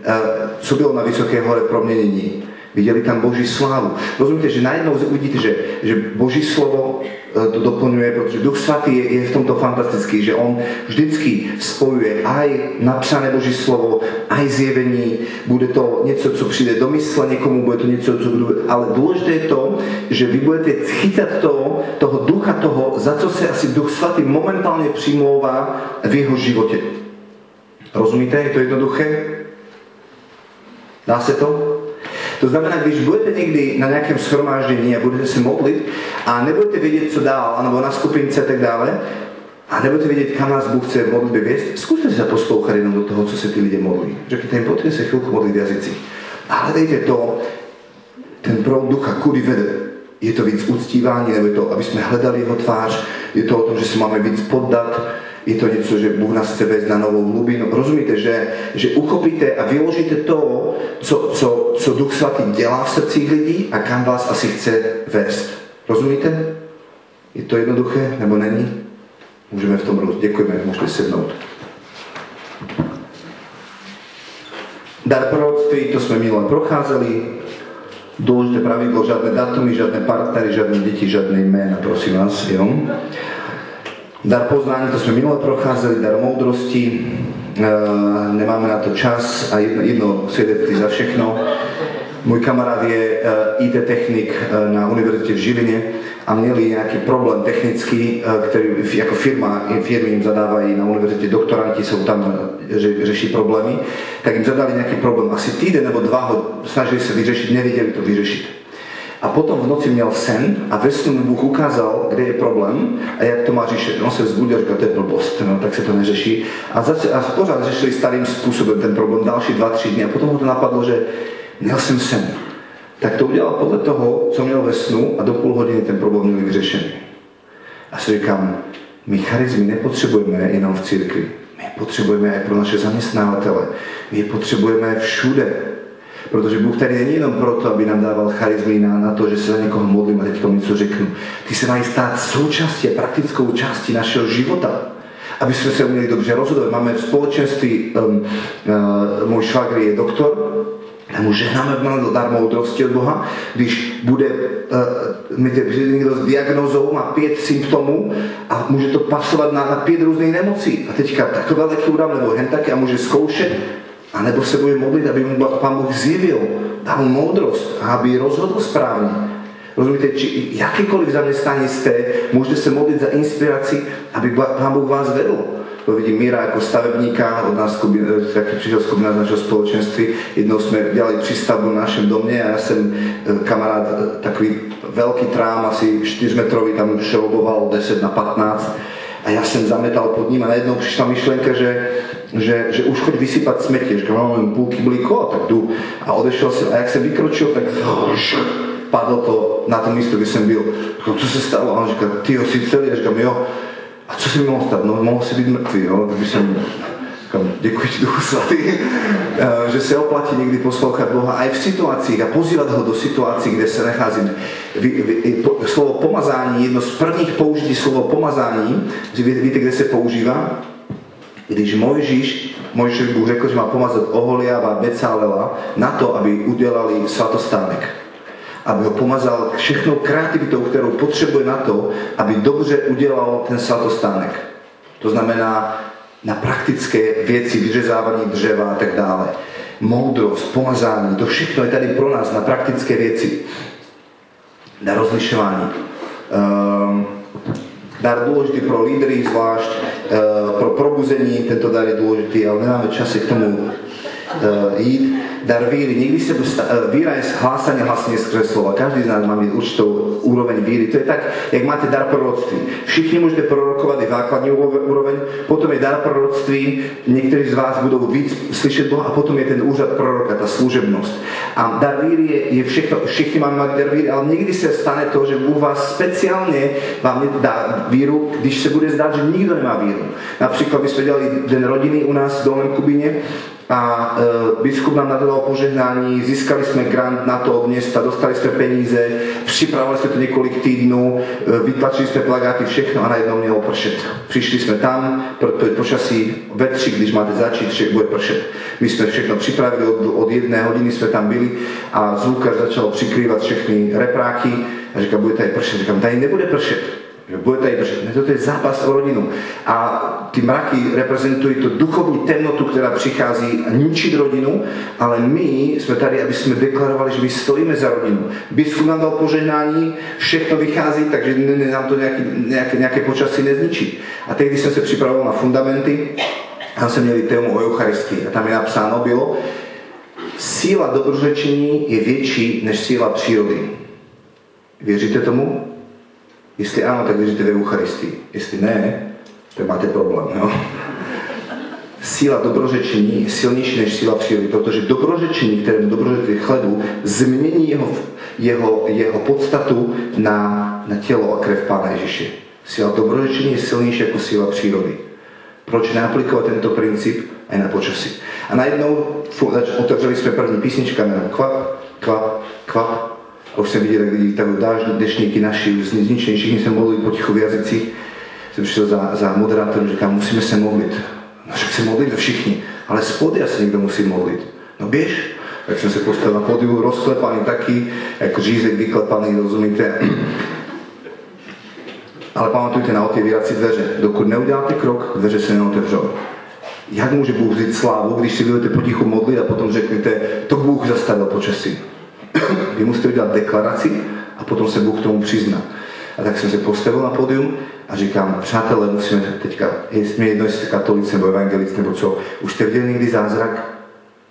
A: eh, co bylo na vysoké hore proměnění. Viděli tam Boží slávu. Rozumíte, že najednou uvidíte, že, že Boží slovo eh, to doplňuje, protože Duch Svatý je, je v tomto fantastický, že on vždycky spojuje aj napsané Boží slovo, aj zjevení. Bude to něco, co přijde do mysle někomu, bude to něco, co bude... Ale důležité je to, že vy budete chytat to, toho ducha toho, za co se asi Duch Svatý momentálně přimlouvá v jeho životě. Rozumíte? Je to jednoduché? Dá se to? To znamená, když budete někdy na nějakém shromáždění a budete se modlit a nebudete vědět, co dál, anebo na skupince a tak dále, a nebudete vědět, kam nás Bůh chce v modlitbě věst, zkuste se poslouchat jenom do toho, co se ty lidé modlí. Řekněte jim, pojďte se chvilku modlit v jazycích. A hledejte to, ten proud ducha, kudy vede. Je to víc uctívání, nebo je to, aby jsme hledali jeho tvář, je to o tom, že se máme víc poddat, je to něco, že Bůh nás chce vést na novou hlubinu. Rozumíte, že, že uchopíte a vyložíte to, co, co, co Duch Svatý dělá v srdcích lidí a kam vás asi chce vést. Rozumíte? Je to jednoduché, nebo není? Můžeme v tom růst. Děkujeme, můžete sednout. Dar proroctví, to jsme minule procházeli. Dôležité pravidlo, žiadne datumy, žiadne partnery, žiadne deti, žiadne jména, prosím vás. Jo? Dar poznání, to jsme minule procházeli, dar moudrosti, e, nemáme na to čas a jedno, jedno svědectví za všechno. Můj kamarád je e, IT technik e, na univerzitě v Žiline a měli nějaký problém technický, který jako firma, firmy jim zadávají na univerzitě, doktoranti jsou tam, e, ře, řeší problémy, tak jim zadali nějaký problém. Asi týden nebo dva ho snažili se vyřešit, nevěděli to vyřešit. A potom v noci měl sen a ve snu mu Bůh ukázal, kde je problém a jak to má řešit. On se vzbudil říkal, to je blbost, no, tak se to neřeší. A, zač- a pořád řešili starým způsobem ten problém další dva, tři dny. A potom ho to napadlo, že měl jsem sen. Tak to udělal podle toho, co měl ve snu a do půl hodiny ten problém měl vyřešený. A si říkám, my charizmy nepotřebujeme jenom v církvi. My je potřebujeme i pro naše zaměstnavatele. My je potřebujeme všude. Protože Bůh tady není jenom proto, aby nám dával charizmy na, na to, že se za někoho modlím a teď tomu něco řeknu. Ty se mají stát součástí praktickou částí našeho života. Aby jsme se uměli dobře rozhodovat. Máme v společenství, um, uh, můj švagr je doktor, tak mu žehnáme dar moudrosti od Boha, když bude uh, někdo s diagnózou, má pět symptomů a může to pasovat na, na pět různých nemocí. A teďka takové léky udám, nebo hen také a může zkoušet, anebo se bude modlit, aby mu Pán Boh zjevil, dal mu a aby rozhodl správně. Rozumíte, či jakékoliv zaměstnání jste, můžete se modlit za inspiraci, aby Pán Boh vás vedl to vidím Míra ako stavebníka, od nás skupina, taký prišiel skupina z našeho spoločenství. Jednou sme ďalej prístavbu v našem dome a ja som e, kamarát, e, takový veľký trám, asi 4 metrový, tam šroboval 10 na 15 a ja som zametal pod ním a najednou prišla myšlenka, že, že, že už choď vysypať smetie, že mám len půl kyblíko, tak jdu. A odešiel som, a jak som vykročil, tak padlo to na tom místo, kde som byl. Co se stalo? A on říká, ty si celý, a říkám, jo, a co si mi mohlo stát? No, mohl si být mrtvý, jo? Kdyby jsem, říkám, děkuji ti Duchu Svatý, že se oplatí někdy poslouchat Boha aj v situacích a pozývat ho do situací, kde se nacházíme. Vy, vy, po, slovo pomazání, jedno z prvních použití slovo pomazání, ví, víte, kde se používá? Když Mojžíš, Mojžíš Bůh řekl, že má pomazat Oholiava Becálela na to, aby udělali svatostánek aby ho pomazal všechnou kreativitou, kterou potřebuje na to, aby dobře udělal ten svatostánek. To znamená na praktické věci, vyřezávání dřeva a tak dále. Moudrost, pomazání, to všechno je tady pro nás na praktické věci. Na rozlišování. Um, dar 20 pro lideri izvaști, eh, pro probuzeni, te to dare 20, nemamo časa k tomu jít dar víry. Nikdy sa dosta- e, víra je hlásanie hlasne skrze slova. Každý z nás má mít určitou úroveň víry. To je tak, jak máte dar proroctví. Všichni môžete prorokovať i základní úroveň, potom je dar proroctví, niektorí z vás budú víc slyšet Boha a potom je ten úřad proroka, ta služebnosť. A dar víry je, je všechno, všichni máme mať dar víry, ale niekdy sa stane to, že Bůh vás speciálne vám dá víru, když se bude zdát, že nikto nemá víru. Napríklad by sme dělali den rodiny u nás v Dolnom Kubine a e, biskup nám nadal požehnání, získali jsme grant na to od města, dostali jsme peníze, připravovali jsme to několik týdnů, e, vytlačili jsme plagáty, všechno a najednou mělo pršet. Přišli jsme tam, proto je počasí vetři, když máte začít, že bude pršet. My jsme všechno připravili, od, od jedné hodiny jsme tam byli a zvukař začal přikrývat všechny repráky a říká, bude tady pršet. Říkám, tady nebude pršet že bude tady držet. Toto je zápas o rodinu. A ty mraky reprezentují tu duchovní temnotu, která přichází ničiť rodinu, ale my jsme tady, aby jsme deklarovali, že my stojíme za rodinu. Biskup nám dal požehnání, všechno vychází, takže nám to nějaký, nějaké, nějaké počasí nezničí. A tehdy jsem se připravoval na fundamenty, tam jsme měli tému o Eucharistii a tam je napsáno bylo, síla dobrořečení je větší než síla přírody. Věříte tomu? Jestli áno, tak věříte v Eucharistii. Jestli ne, tak máte problém. Jo? Síla dobrořečení je silnější než síla přírody, protože dobrořečení, kterému dobrořečí chlebu, změní jeho, jeho, jeho podstatu na, na tělo a krev Pána Ježiše. Síla dobrořečení je silnější jako síla přírody. Proč neaplikovat tento princip aj na počasí? A najednou otevřeli jsme první písnička, kvap, kvap, kvap, a už jsem viděl, jak lidi tak dážď, dešníky naši, už zničení, všichni se modlili potichu v jazycích. Jsem přišel za, za moderátorem, říkám, musíme se modlit. No však se modlit všichni, ale spodia se někdo musí modlit. No běž. Tak jsem se postavil na podiu, rozklepaný taký, jako řízek vyklepaný, rozumíte. Ale pamatujte na otevírací dveře. Dokud neuděláte krok, dveře se neotevřou. Jak může Bůh vzít slávu, když si budete potichu modlit a potom řeknete, to Bůh zastavil počasí. Vy musíte udělat deklaraci a potom se Bůh k tomu přizná. A tak jsem se postavil na pódium a říkám, přátelé, musíme teďka, jestli jedno, jestli katolíci nebo evangelici nebo co, už jste viděli někdy zázrak,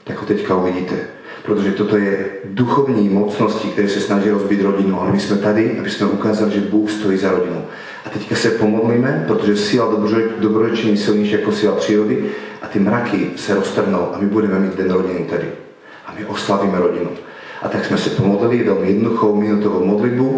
A: tak ho teďka uvidíte. Protože toto je duchovní mocnosti, které se snaží rozbít rodinu, ale my jsme tady, aby jsme ukázali, že Bůh stojí za rodinu. A teďka se pomodlíme, protože síla dobrořečení je silnější jako síla přírody a ty mraky se roztrhnou a my budeme mít den rodiny tady. A my oslavíme rodinu. A tak sme sa pomodlili veľmi jednoduchou minutovou modlitbu.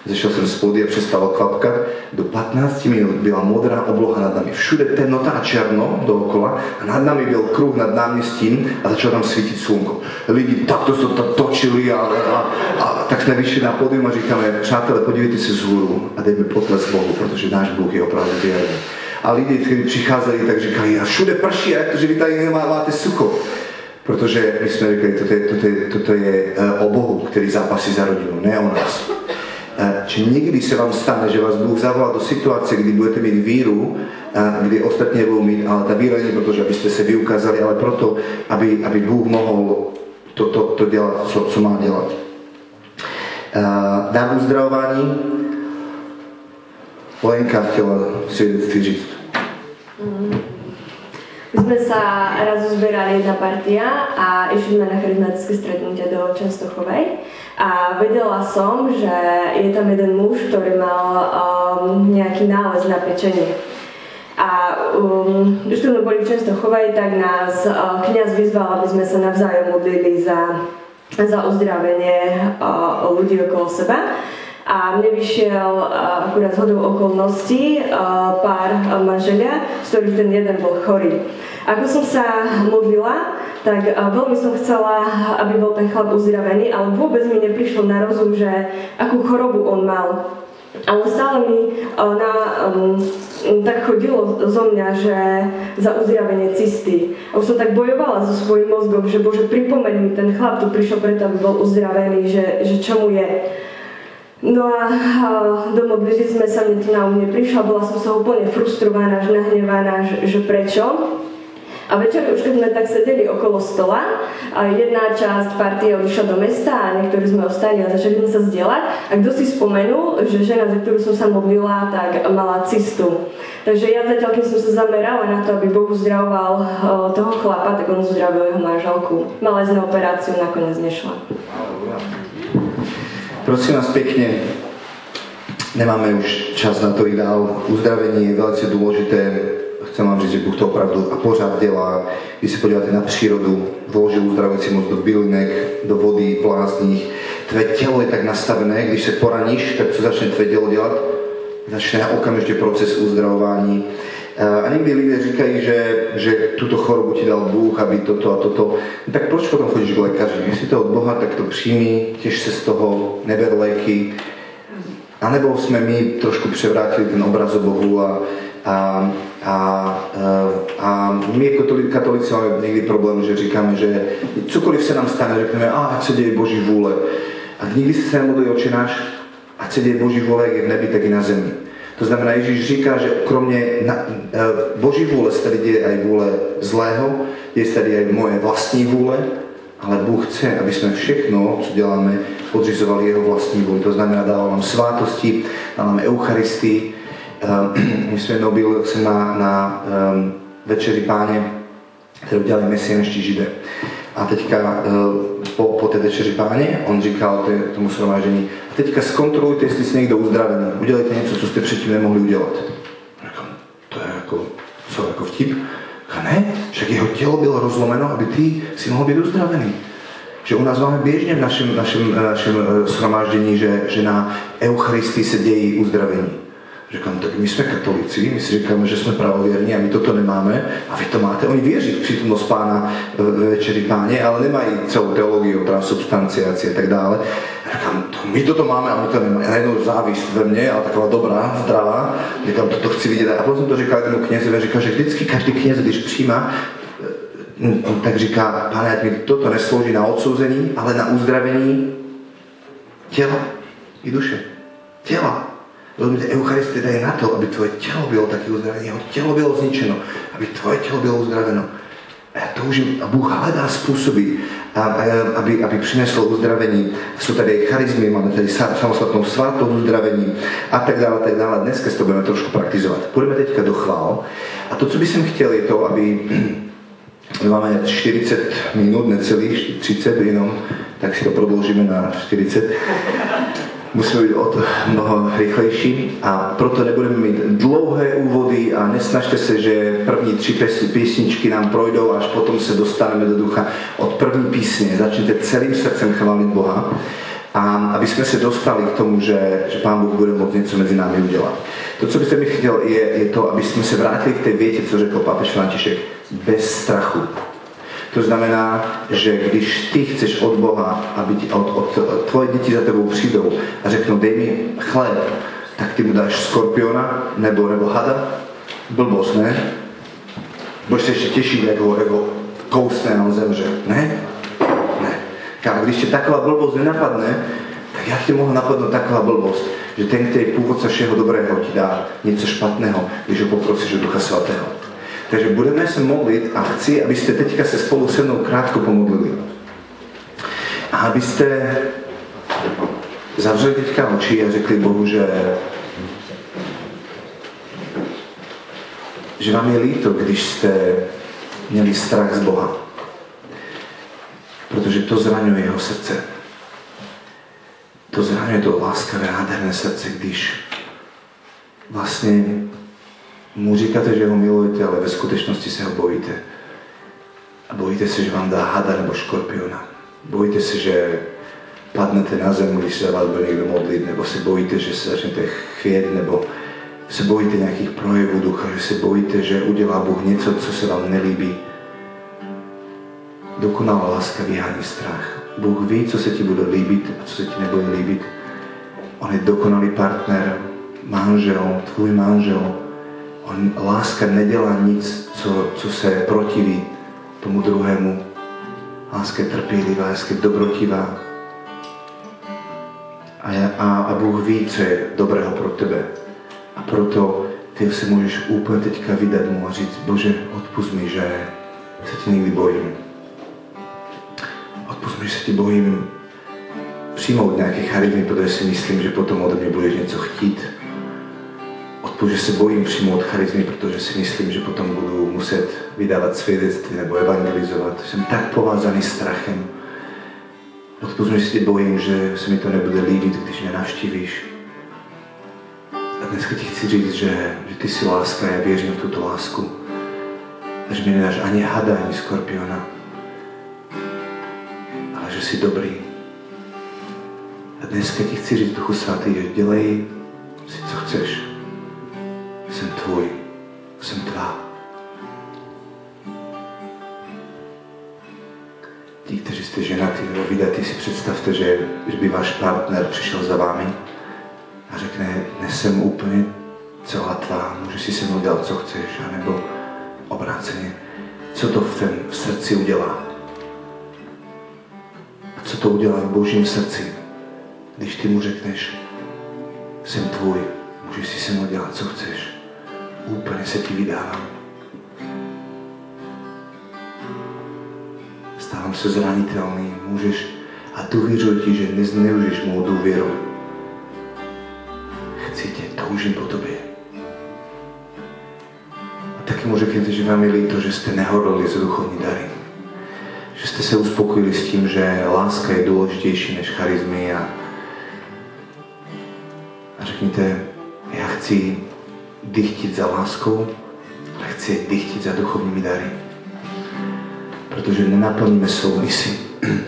A: Zešiel som z pódia, přestala kvapkať. Do 15 minút byla modrá obloha nad nami. Všude temnota a černo dookola a nad nami byl kruh nad námestím a začalo tam svítiť slnko. Lidi takto sa to točili a, a, a tak sme vyšli na pódium a říkáme, přátelé, podívejte sa z hůru a dejme potles Bohu, protože náš Bůh je opravdu věrný. A lidi, ktorí prichádzali, tak říkali, a všude prší, a jak to, že vy tady nemáte sucho Protože my jsme řekli, toto je, toto je, toto je eh, o Bohu, který zápasí za rodinu, ne o nás. Či někdy se vám stane, že vás Bůh zavolá do situace, kdy budete mít víru, eh, kdy ostatní budou mít, ale ta víra není proto, že abyste se vyukázali, ale proto, aby, aby Bůh mohl to, to, to dělat, co, co má dělat. Dám uzdravování. Lenka chtěla svědectví říct.
J: My sme sa raz zberali jedna partia a išli sme na charizmatické stretnutie do Čenstochovej a vedela som, že je tam jeden muž, ktorý mal um, nejaký nález na pečenie. A um, už sme boli v Čenstochovej, tak nás uh, kniaz vyzval, aby sme sa navzájom modlili za, za uzdravenie uh, ľudí okolo seba. A mne vyšiel akurát z hodou okolností pár manželia, z ktorých ten jeden bol chorý. Ako som sa modlila, tak veľmi som chcela, aby bol ten chlap uzdravený, ale vôbec mi neprišlo na rozum, že akú chorobu on mal. Ale stále mi na, um, tak chodilo zo mňa, že za uzdravenie cysty. Už som tak bojovala so svojím mozgom, že Bože, pripomeň mi, ten chlap tu prišiel preto, aby bol uzdravený, že, že čo je. No a, a do modlitby sme sa mne to na um neprišla, bola som sa úplne frustrovaná, až nahnevaná, že, že prečo. A večer už keď sme tak sedeli okolo stola, a jedna časť partie odišla do mesta a niektorí sme ostali a začali sme sa zdieľať. A kto si spomenul, že žena, za ktorú som sa modlila, tak mala cystu. Takže ja zatiaľ, keď som sa zamerala na to, aby Boh uzdravoval o, toho chlapa, tak on uzdravil jeho manželku. Mala ísť na operáciu, nakoniec nešla.
A: Prosím vás pekne, nemáme už čas na to ideál. Uzdravenie je veľmi dôležité. Chcem vám říct, že Bůh to opravdu a pořád dělá. Když se podíváte na přírodu, vložil uzdravující moc do bylinek, do vody, vlázních. Tvé tělo je tak nastavené, když se poraníš, tak co začne tvé tělo dělat? Začne okamžitě proces uzdravování. A někdy lidé říkají, že, že tuto chorobu ti dal Bůh, aby toto a toto. No tak proč potom chodíš k lékaři? Jestli to od Boha, tak to přijmi, těž se z toho, neber léky. A nebo jsme my trošku převrátili ten obraz o Bohu a, a, a, a my jako katolíci máme někdy problém, že říkáme, že cokoliv se nám stane, řekneme, a ať se děje Boží vůle. A nikdy se nemodlí očináš, ať se děje Boží vůle, jak je v nebi, tak i na zemi. To znamená, Ježíš říká, že kromě na, Boží vůle se tady děje aj vůle zlého, je se tady aj moje vlastní vůle, ale Bůh chce, aby jsme všechno, co děláme, podřizovali jeho vlastní vůli. To znamená, dával nám svátosti, dal nám Eucharistii. My jsme byl jsem na, na um, večeri páně, kterou dělali mesianští židé. A teďka po, po té večeři páně, on říkal tomu shromáždění, teďka zkontrolujte, jestli jste někdo uzdravený. Udělejte něco, co jste předtím nemohli udělat. Říkám, to je jako, co, jako vtip? A ne, však jeho tělo bylo rozlomeno, aby ty si mohl být uzdravený. Že u nás máme běžně v našem, našem, našem shromáždění, že, že na Eucharistii se dějí uzdravení. Říkám, tak my jsme katolíci, my si říkáme, že jsme pravověrní a my toto nemáme a vy to máte. Oni věří v přítomnost pána ve večeri páně, ale nemají celou teologii o transubstanciaci a tak dále. Říkám, to, my toto máme a my to nemáme. A najednou závisť ve mně, ale taková dobrá, zdravá. Říkám, toto chci vidět. A potom to říkal jednomu knězi, říkal, že vždycky každý kněz, když přijímá, tak říká, pane, mi toto neslouží na odsouzení, ale na uzdravení těla i duše. Těla. Rozumíte, Eucharistie daje na to, aby tvoje tělo bylo taky uzdravené, jeho tělo bylo zničeno, aby tvoje tělo bylo uzdraveno. A já toužím, a Bůh hledá způsoby, aby, aby přinesl uzdravení. Jsou tady charizmy, máme tady samostatnou svatou uzdravení a tak dále, tak dále. Dneska to budeme trošku praktizovat. Půjdeme teďka do chvál. A to, co bych chtěl, je to, aby máme 40 minut, necelých 30 jenom, tak si to prodloužíme na 40 musíme byť o to mnoho rýchlejší a proto nebudeme mít dlouhé úvody a nesnažte se, že první tři písničky nám projdou, až potom se dostaneme do ducha. Od první písně začněte celým srdcem chválit Boha a aby jsme se dostali k tomu, že, že Pán Bůh bude moct něco mezi námi udělat. To, co byste mi chtěl, je, je to, aby jsme se vrátili k té větě, co řekl papež František, bez strachu. To znamená, že když ty chceš od Boha, aby ti, od, od, tvoje děti za tebou přijdou a řeknou, dej mi chléb, tak ty mu dáš skorpiona nebo, nebo hada. Blbost, ne? Budeš se ještě těšit, jak ho, jak kousne a on zemře. Ne? Ne. A když tě taková blbost nenapadne, tak jak tě mohla napadnout taková blbost, že ten, který je původce všeho dobrého, ti dá něco špatného, když ho poprosíš o Ducha Svatého. Takže budeme se modlit a chci, abyste teďka se spolu se mnou krátko pomodlili. A abyste zavřeli teďka oči a řekli Bohu, že že vám je líto, když jste měli strach z Boha. Protože to zraňuje jeho srdce. To zraňuje to láskavé, nádherné srdce, když vlastně mu říkáte, že ho milujete, ale ve skutečnosti se ho bojíte. A bojíte se, že vám dá hada nebo škorpiona. Bojíte se, že padnete na zem, když se vás bude někdo modlit, nebo se bojíte, že se začnete chvět, nebo se bojíte nějakých projevů ducha, že se bojíte, že udělá Bůh něco, co se vám nelíbí. Dokonalá láska vyhání strach. Bůh ví, co se ti bude líbit a co se ti nebude líbit. On je dokonalý partner, manžel, tvůj manžel. Láska nedělá nic, co, co se protiví tomu druhému. Láska je trpělivá, láska je dobrotivá. A, a, a Bůh ví, co je dobrého pro tebe. A proto ty se můžeš úplně teďka vydat mu a říct, Bože, odpust mi, že se ti někdy bojím. Odpust mi, že se ti bojím přijmout nějaké charizmy, protože si myslím, že potom ode mě budeš něco chtít. Že se bojím přijmout charizmy, protože si myslím, že potom budu muset vydávat svědectví nebo evangelizovat. Jsem tak povázaný strachem. Se ti bojím, že se mi to nebude líbit, když mě navštívíš dneska ti chci říct, že, že ty si láska, já věřím v tuto lásku. A že mi nedáš ani hada, ani skorpiona. Ale že jsi dobrý. A dneska ti chci říct, Duchu Svatý, že dělej si, co chceš. Jsem tvůj. Jsem tvá. Ti, kteří jste ženatí nebo vydatí, si představte, že, že by váš partner přišel za vámi a řekne, nesem úplně celá tvá, můžeš si se mnou dělat, co chceš, anebo obráceně. Co to v, ten, srdci udělá? A co to udělá v božím srdci, když ty mu řekneš, jsem tvůj, můžeš si se mnou dělat, co chceš. Úplně se ti vydávám. Stávám se zranitelný, můžeš a důvěřuji ti, že nezneužiješ mou důvěru toužím po tobě. A taky mu řekněte, že vám je líto, že jste nehodlali za duchovní dary. Že jste se uspokojili s tím, že láska je důležitější než charizmy a, a řekněte, já chci dychtit za láskou, ale chci dychtit za duchovními dary. Protože nenaplníme svou misi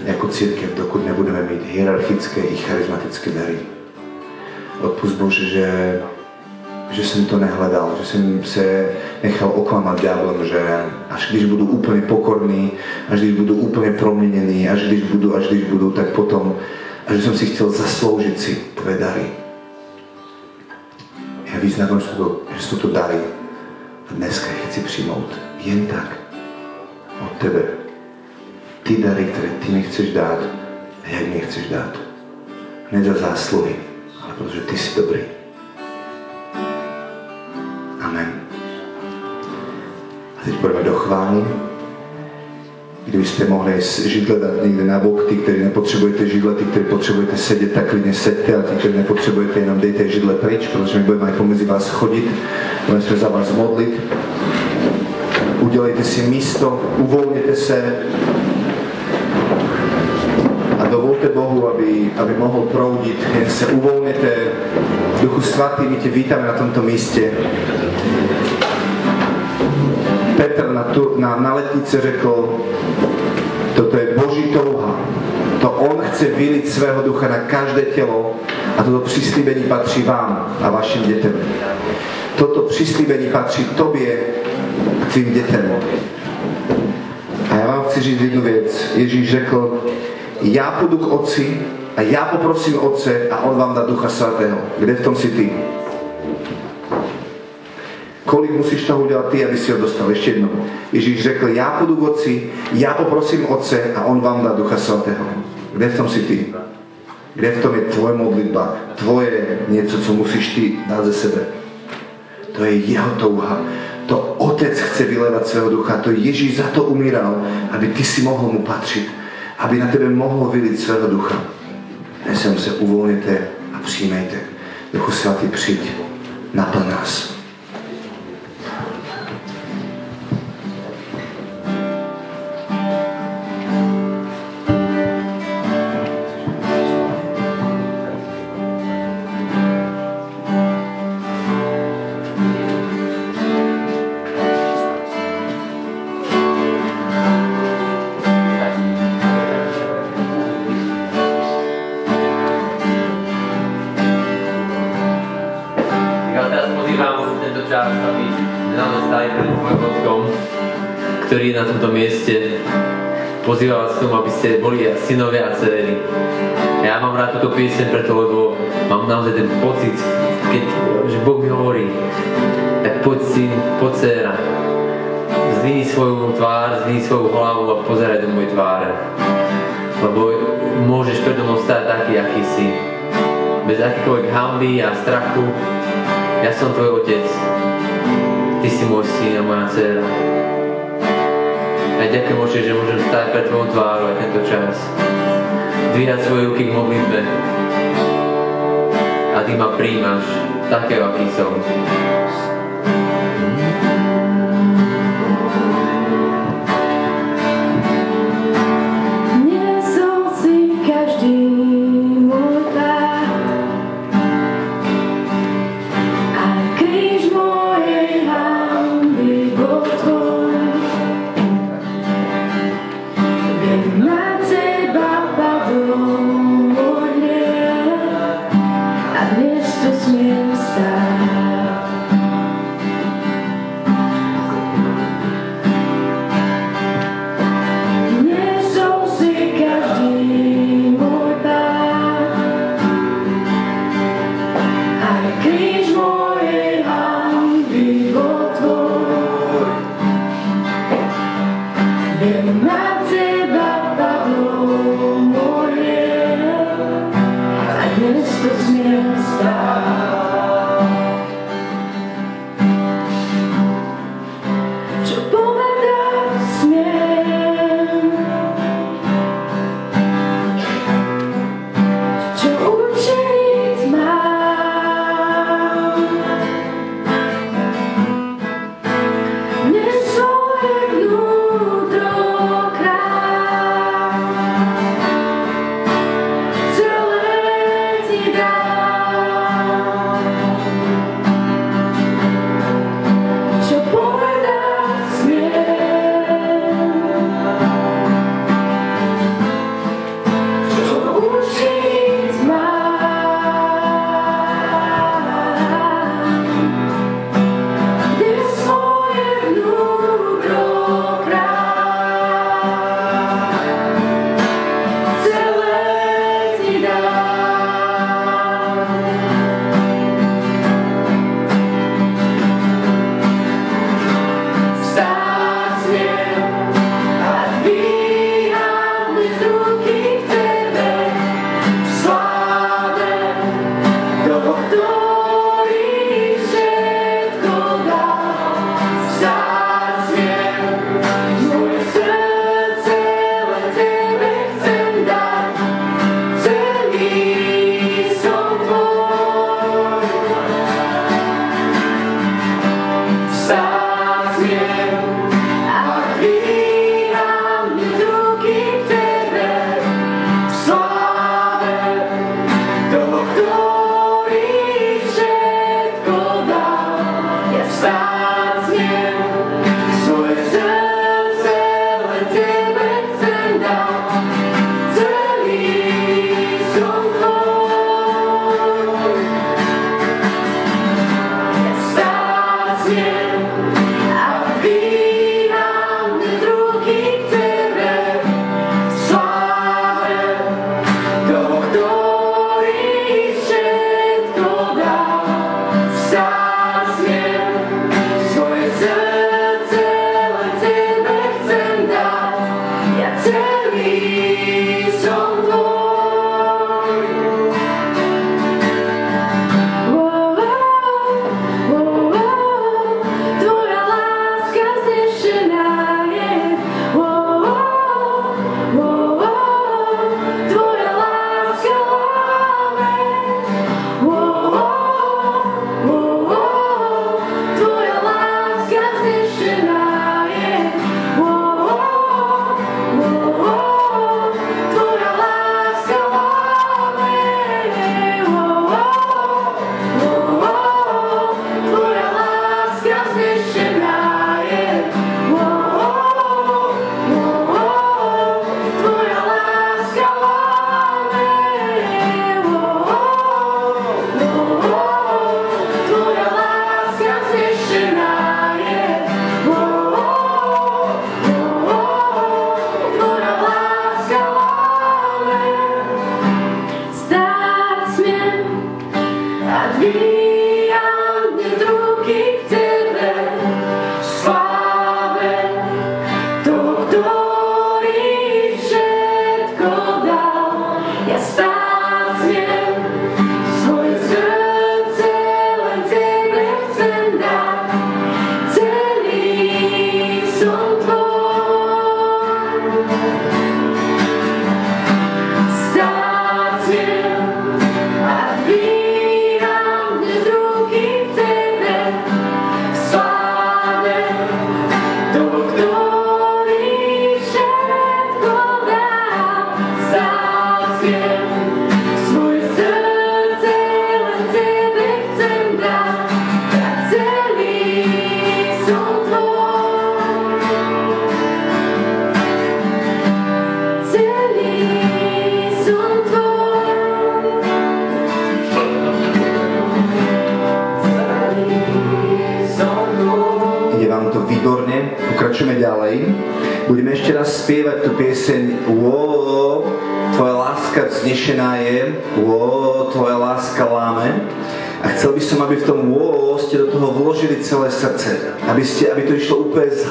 A: jako církev, dokud nebudeme mít hierarchické i charizmatické dary. Odpust Bože, že že jsem to nehledal, že jsem se nechal oklamat ďáblom, že až když budu úplně pokorný, až když budu úplně proměněný, až když budu, až když budu, tak potom, a že jsem si chtěl zasloužit si tvé dary. Vyznávám, že to, že jsou to dary. A dneska je chci přijmout jen tak od tebe. Ty dary, které ty mi chceš dát a jak mi chceš dát. Ne za zásluhy, ale protože ty jsi dobrý. A teď budeme do chvály. Kdybyste mohli židle dát někde na bok, ty, kteří nepotřebujete židle, ty, kteří potřebujete sedět, tak klidně seďte a ty, kteří nepotřebujete, jenom dejte židle pryč, protože my budeme aj pomezi vás chodit, budeme se za vás modlit. Udělejte si místo, uvolněte se a dovolte Bohu, aby, aby mohl proudit. Jen se uvolněte. Duchu Svatý, my tě vítáme na tomto místě. Na, tu, na, na letnici řekl, toto je Boží touha. To On chce vyliť svého ducha na každé tělo a toto přislíbení patří vám a vašim dětem. Toto přislíbení patří tobě a tvým dětem. A já vám chci říct jednu věc. Ježíš řekl, já půjdu k Otci a já poprosím Otce a On vám dá Ducha Svatého. Kde v tom si ty? Kolik musíš toho udělat ty, aby si ho dostal? Ještě jednou. Ježíš řekl, já půjdu k Otci, já poprosím Otce a On vám dá Ducha Svatého. Kde v tom si ty? Kde v tom je tvoje modlitba? Tvoje něco, co musíš ty dát ze sebe? To je jeho touha. To Otec chce vylevať svého ducha. To Ježíš za to umíral, aby ty si mohl mu patřit. Aby na tebe mohl vyliť svého ducha. Dnes se uvolněte a přijmejte. Duchu Svatý, přijď. Naplň nás.
I: Pozývam vás k tomu, aby ste boli synovia a dcery. Ja mám rád túto pieseň preto, lebo mám naozaj ten pocit, keď, že Boh mi hovorí, tak poď syn, poď dcera. Zvini svoju tvár, zvini svoju hlavu a pozeraj do mojej tváre. Lebo môžeš predo mnou stáť taký, aký si. Bez akýkoľvek hamby a strachu, ja som tvoj otec. Ty si môj syn a moja dcera. A ďakujem Bože, že môžem stáť pred tvojou tvárou aj tento čas. Dvíhať svoje ruky k modlitbe. A ty ma príjmaš takého, aký som.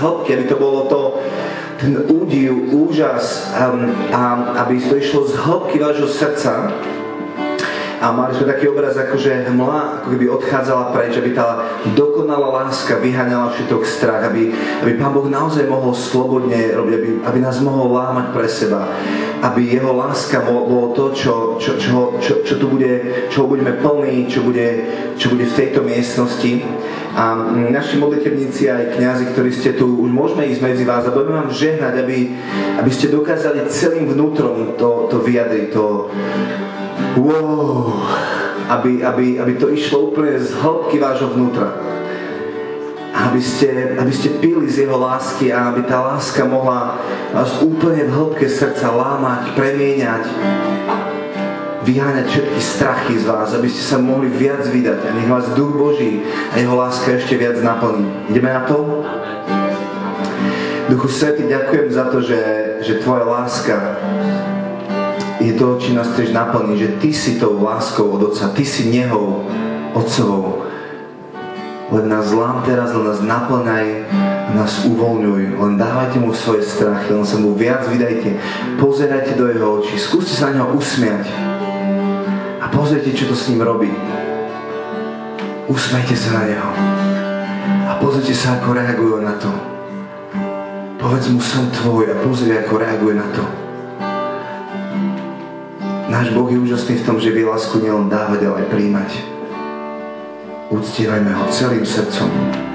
A: Hĺbky, aby to bolo to, ten údiv, úžas um, a aby to išlo z hĺbky vášho srdca a mali sme taký obraz, ako že hmla ako keby odchádzala preč, aby tá dokonalá láska vyháňala všetok strach, aby, aby Pán Boh naozaj mohol slobodne robiť, aby, aby nás mohol lámať pre seba, aby jeho láska bolo, to, čo, čo, čo, čo, čo tu bude, čo budeme plní, čo bude, čo bude v tejto miestnosti. A naši modlitevníci aj kňazi, ktorí ste tu, už môžeme ísť medzi vás a budeme vám žehnať, aby, aby ste dokázali celým vnútrom to, to vyjadriť, to, wow, aby, aby, aby to išlo úplne z hĺbky vášho vnútra. Aby ste, aby ste pili z jeho lásky a aby tá láska mohla vás úplne v hĺbke srdca lámať, premieňať, vyháňať všetky strachy z vás, aby ste sa mohli viac vydať a nech vás Duch Boží a jeho láska ešte viac naplní. Ideme na to? Duchu Svety, ďakujem za to, že, že Tvoja láska je to, či nás chceš naplniť, že Ty si tou láskou od Otca, Ty si nehou Otcovou. Len nás zlám teraz, len nás naplňaj, nás uvoľňuj, len dávajte mu svoje strachy, len sa mu viac vydajte, pozerajte do jeho očí, skúste sa na neho usmiať pozrite, čo to s ním robí. Usmejte sa na neho a pozrite sa, ako reagujú na to. Povedz mu, som tvoj a pozri, ako reaguje na to. Náš Boh je úžasný v tom, že vie lásku nielen dávať, ale aj príjmať. Uctievajme ho celým srdcom.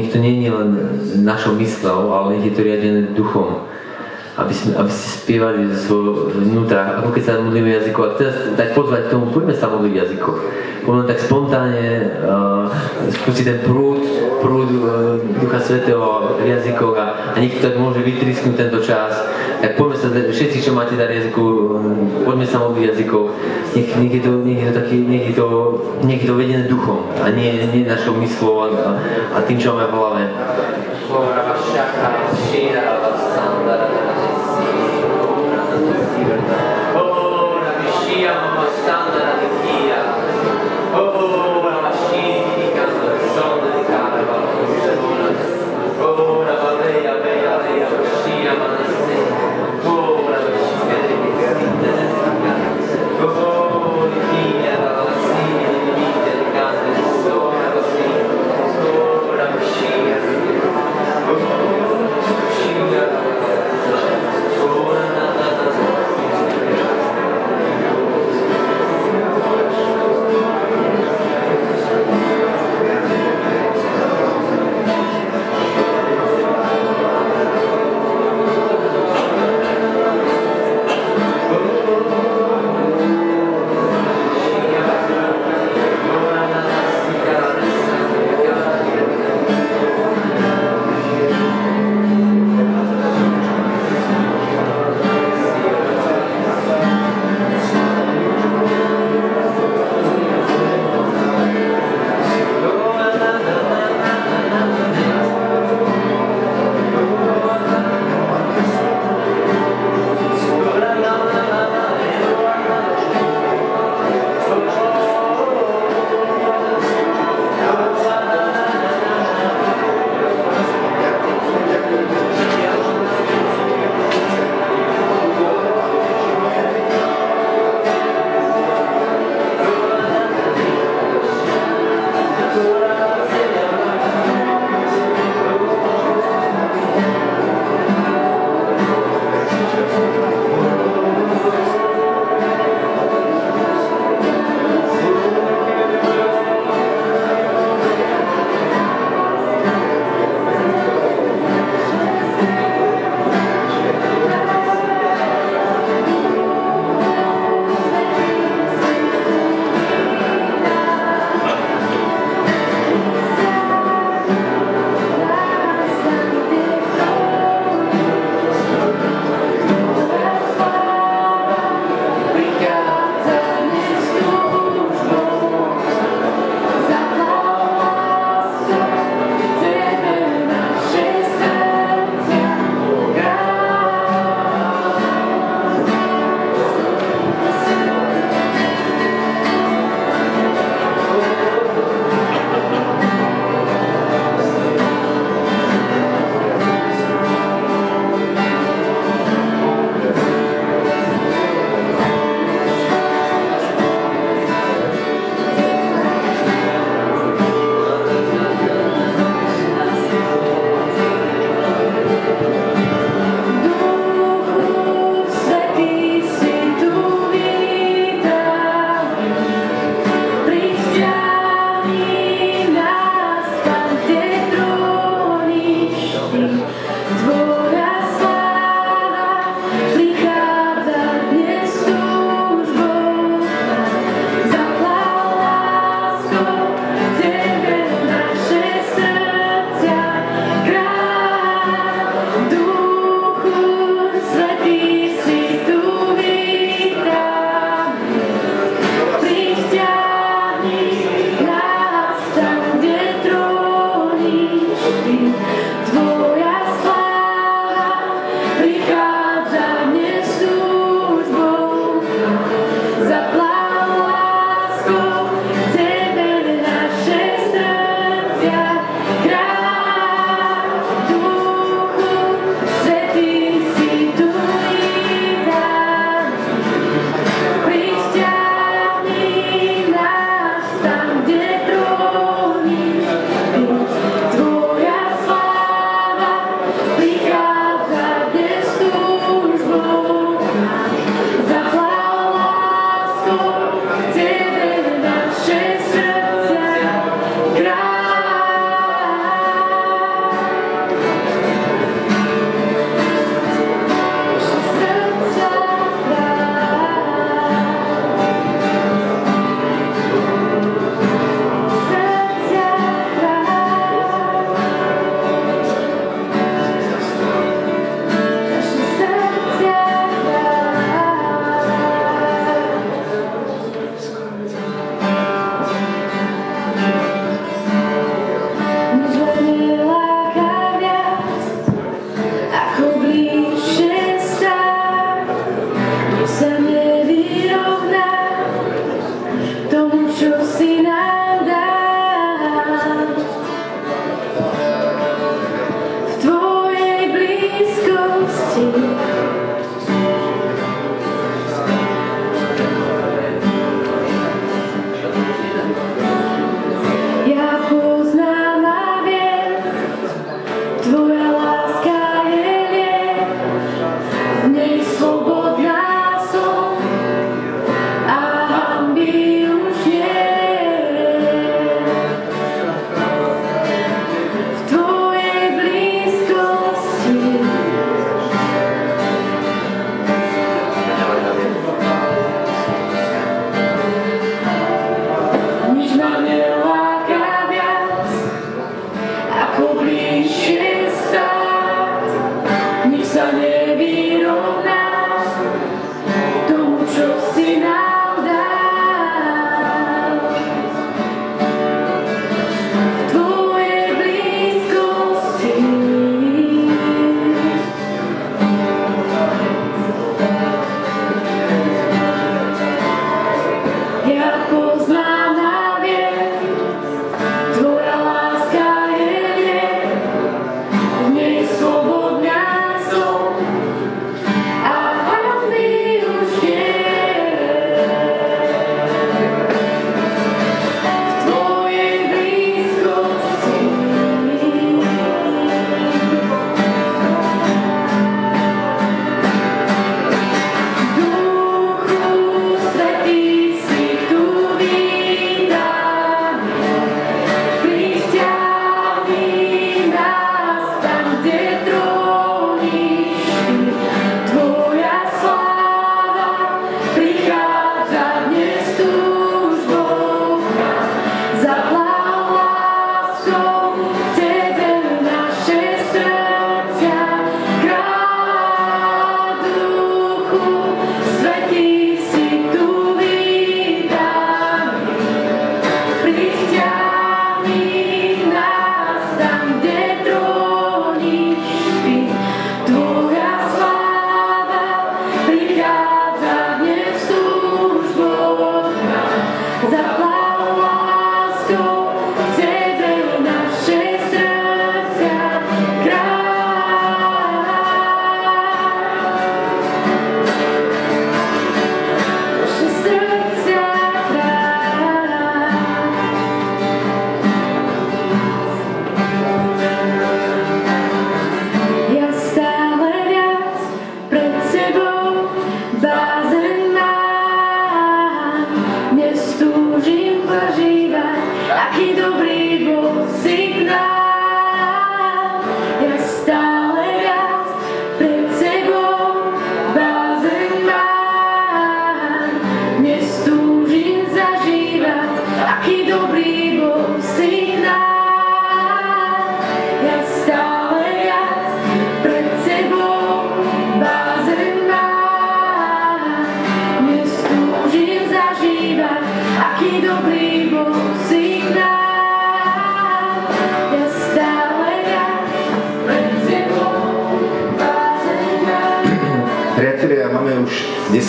D: Nech to, nie je len našou myslou, ale nech je to riadené duchom. Aby, sme, aby ste spievali zo svojho vnútra, ako keď sa modlíme jazykov. A teraz tak pozvať k tomu, poďme sa modliť jazykov. Poďme tak spontánne uh, spustiť ten prúd, prúd uh, Ducha Svetého v jazykoch a, a nech tak môže vytrisknúť tento čas. Tak poďme sa, všetci, čo máte dar jazyku, um, poďme sa modliť jazykov. Nech, nech, je to, nech, je to taký, nech, je to, nech je to vedené duchom a nie, nie našou myslou a, a tým, čo máme v hlave.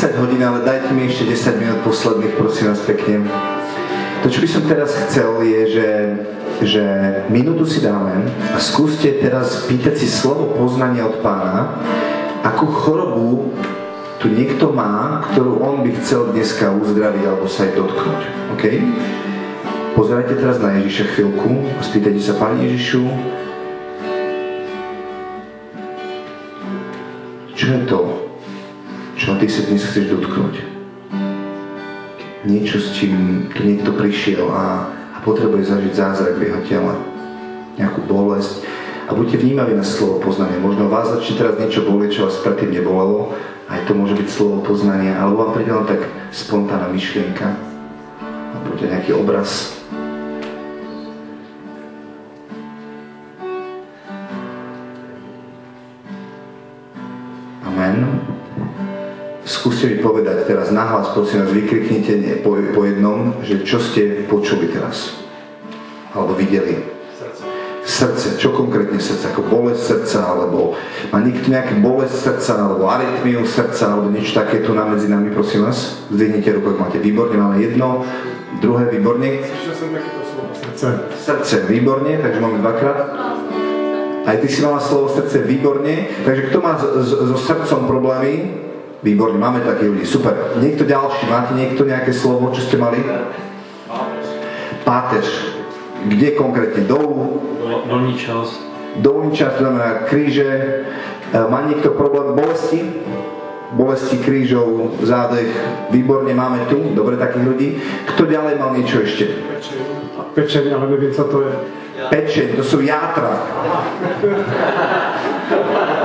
A: 10 hodín, ale dajte mi ešte 10 minút posledných, prosím vás pekne. To, čo by som teraz chcel, je, že, že minútu si dáme a skúste teraz pýtať si slovo poznania od pána, akú chorobu tu niekto má, ktorú on by chcel dneska uzdraviť alebo sa aj dotknúť. OK? Pozerajte teraz na Ježiša chvíľku a spýtajte sa, Pán Ježišu, čo je to, čo ty sa dnes chceš dotknúť? Niečo, s čím tu niekto prišiel a, a potrebuje zažiť zázrak v jeho tele. Nejakú bolesť. A buďte vnímaví na slovo poznanie. Možno vás začne teraz niečo bolieť, čo vás predtým nebolelo. Aj to môže byť slovo poznania. Alebo vám príde len tak spontánna myšlienka. Alebo nejaký obraz. Skúste mi povedať teraz nahlas, prosím vás, vykriknite po, po jednom, že čo ste počuli teraz. Alebo videli. Srdce. Čo konkrétne srdce? Ako bolesť srdca, alebo má niekto nejaký bolesť srdca, alebo arytmiu srdca, alebo niečo také tu na medzi nami, prosím vás. Zdvihnite ruku, ak máte. Výborne, máme jedno, druhé, výborne.
K: Srdce.
A: Srdce, výborne, takže máme dvakrát. Aj ty si mala slovo srdce výborne, takže kto má so srdcom problémy? Výborne, máme takých ľudí, super. Niekto ďalší, máte niekto nejaké slovo, čo ste mali? Pátež. Kde konkrétne? Dolu?
D: Dolní časť.
A: Dolný časť, to znamená kríže. E, Má niekto problém bolesti? Bolesti krížov, zádech. Výborne, máme tu, dobre takých ľudí. Kto ďalej mal niečo ešte?
K: Pečeň, ale neviem, co to je.
A: Pečeň, to sú játra.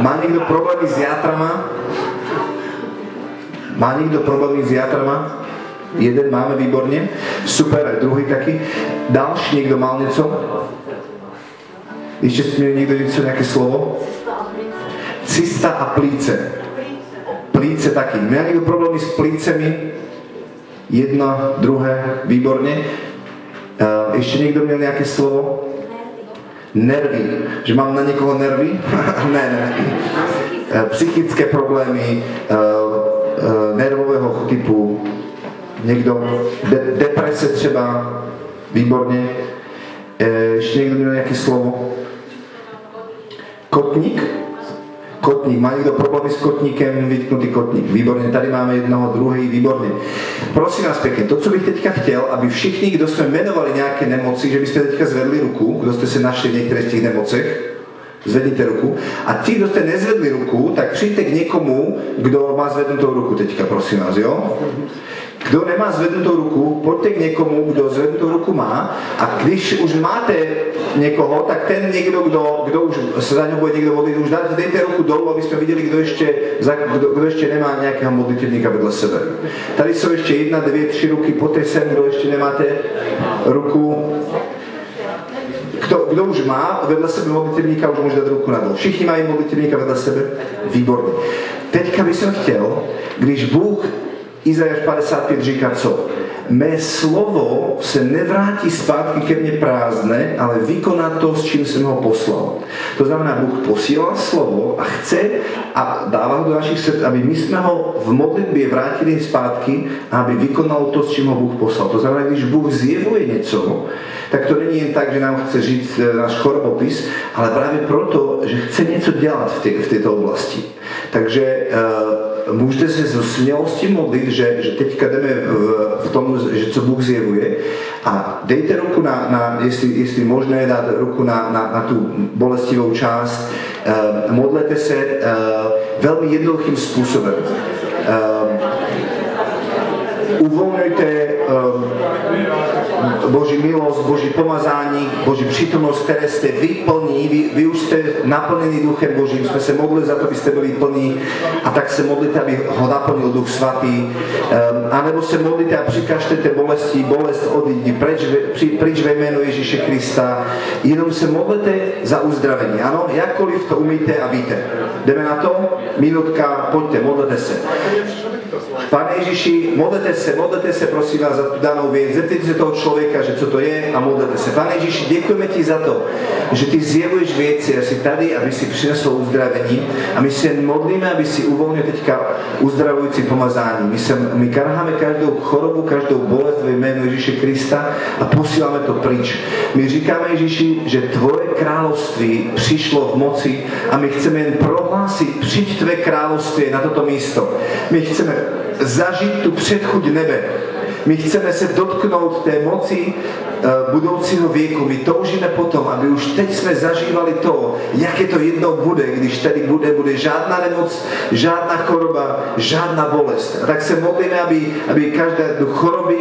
A: Má niekto problémy s játrama? Má niekto problémy s játrama? Jeden máme, výborne. Super, druhý taký. Ďalší niekto mal niečo? Ešte mi niekto niečo, nejaké slovo? Cista a plíce. Plíce taký. Má niekto problémy s plícemi? Jedno, druhé, výborne. Uh, ešte niekto miel nejaké slovo? Nervy. Že mám na niekoho nervy? ne, ne. Uh, psychické problémy, uh, nervového typu, niekto, de- deprese třeba, výborne. Uh, ešte niekto miel nejaké slovo? Kotník? Kotník. Má niekto problémy s kotníkem? Vytknutý kotník. Výborne. Tady máme jednoho, druhý. Výborne. Prosím vás pekne, to, co bych teďka chtěl, aby všichni, kdo jsme jmenovali nějaké nemoci, že byste teďka zvedli ruku, kdo jste se našli v některých z těch nemocech, zvednite ruku. A ti, kdo jste nezvedli ruku, tak přijďte k někomu, kdo má zvednutou ruku teďka, prosím vás, jo? Kdo nemá zvednutou ruku, pojďte k někomu, kdo zvednutou ruku má a když už máte někoho, tak ten někdo, kdo, kdo už se za něho bude někdo modlit, už dáte, dejte ruku dolů, aby jsme viděli, kdo ještě, za, kdo, kdo ještě nemá nějakého modlitevníka vedle sebe. Tady jsou ještě jedna, dvě, tři ruky, pojďte sem, kdo ještě nemáte ruku. Kto, kdo už má vedle sebe modlitevníka, už může dát ruku na dol. Všichni mají modlitevníka vedle sebe? Výborně. Teďka bych jsem chtěl, když Bůh Izajáš 55 říká co? Mé slovo se nevrátí zpátky ke mne prázdne, ale vykoná to, s čím jsem ho poslal. To znamená, Bůh posílal slovo a chce a dáva ho do našich srdc, aby my jsme ho v modlitbě vrátili zpátky a aby vykonal to, s čím ho Bůh poslal. To znamená, když Bůh zjevuje něco, tak to není jen tak, že nám chce říct e, náš chorobopis, ale právě proto, že chce něco dělat v, té, v této oblasti. Takže e, můžete se so smělostí modlit, že, že teďka jdeme v, v tom, že co Bůh zjevuje a dejte ruku na, na jestli, jestli možné dát ruku na, na, na tu bolestivou část, e, modlete se e, velmi jednoduchým způsobem. E, uvoľňujte um, Boží milosť, Boží pomazání, Boží přítomnosť, které ste vy plní, vy, vy už ste naplnení Duchem Božím, sme sa modlili za to, aby ste byli plní a tak se modlite, aby ho naplnil Duch Svatý. Um, anebo se modlite a přikažte té bolesti, bolest odídi preč, ve- při, pryč ve jménu Ježíše Krista. Jenom se modlete za uzdravení, ano? Jakkoliv to umíte a víte. Jdeme na to? Minutka, pojďte, modlete se. Pane Ježiši, modlete se, modlete se prosím vás za tu danou věc, zeptejte se toho člověka, že co to je a modlete se. Pane Ježiši, děkujeme ti za to, že ty zjevuješ věci a jsi tady, aby si přinesl uzdravení a my se modlíme, aby si uvolnil teďka uzdravující pomazání. My, se, my karháme každou chorobu, každou bolest ve jménu Ježíše Krista a posíláme to pryč. My říkáme Ježíši, že tvoje království přišlo v moci a my chceme jen prohlásit, přijď tvé království na toto místo. My chceme zažít tu předchuť nebe. My chceme se dotknout té moci eh, budoucího věku. My toužíme potom, aby už teď jsme zažívali to, jaké to jednou bude, když tady bude, bude žádná nemoc, žádná choroba, žádná bolest. A tak se modlíme, aby, aby každé choroby,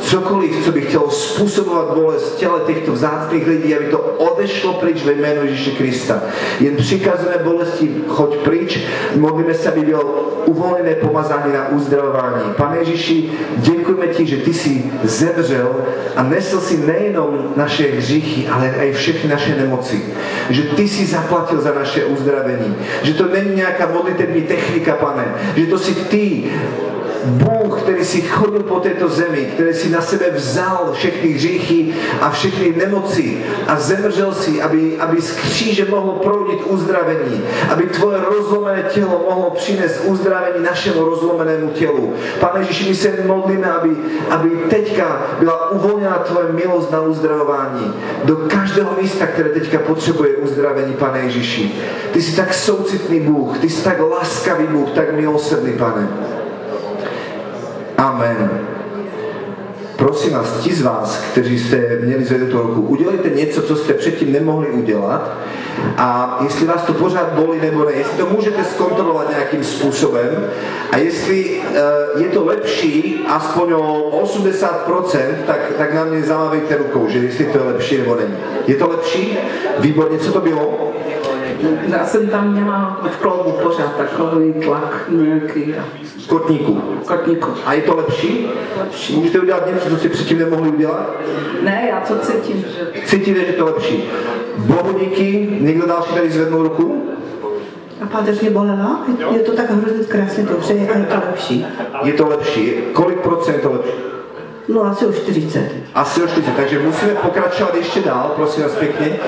A: cokoliv, co by chtělo způsobovat bolest v těle těchto vzácných lidí, aby to odešlo pryč ve jménu Ježíše Krista. Jen přikazujeme bolesti, choď pryč, modlíme se, aby bylo uvolněné pomazání na uzdravování. Pane Ježíši, děkujeme ti, že ty jsi zemřel a nesl si nejenom naše hříchy, ale i všechny naše nemoci. Že ty jsi zaplatil za naše uzdravení. Že to není nějaká modlitební technika, pane. Že to si ty, Bůh, který si chodil po této zemi, který si na sebe vzal všechny hříchy a všechny nemoci a zemřel si, aby, aby z kříže mohlo proudit uzdravení, aby tvoje rozlomené tělo mohlo přinést uzdravení našemu rozlomenému tělu. Pane Ježíši, my se modlíme, aby, aby teďka byla uvolněna tvoje milost na uzdravování do každého místa, které teďka potřebuje uzdravení, pane Ježíši. Ty jsi tak soucitný Bůh, ty jsi tak laskavý Bůh, tak milosrdný, pane. Amen. Prosím vás, ti z vás, kteří jste měli zvednutou ruku, udělejte něco, co jste předtím nemohli udělat a jestli vás to pořád bolí nebo ne, jestli to můžete zkontrolovat nějakým způsobem a jestli uh, je to lepší aspoň o 80%, tak, tak na mě zamávejte rukou, že jestli to je lepší nebo není. Je to lepší? Výborně, co to bylo?
L: Já jsem tam měla v kloubu pořád takový tlak nějaký.
A: Z kotníku.
L: Kotníku.
A: A je to lepší?
L: Lepší.
A: Můžete udělat něco, co si předtím nemohli udělat?
L: Ne, já to cítím, že...
A: Cítíte, že to je lepší. Bohu díky, někdo další tady zvednul ruku?
M: A páteř mě bolela, je to tak hrozně krásně dobře a je to lepší.
A: Je to lepší. Kolik procent je to lepší?
M: No asi o 40.
A: Asi o 40, takže musíme pokračovat ještě dál, prosím vás pěkně.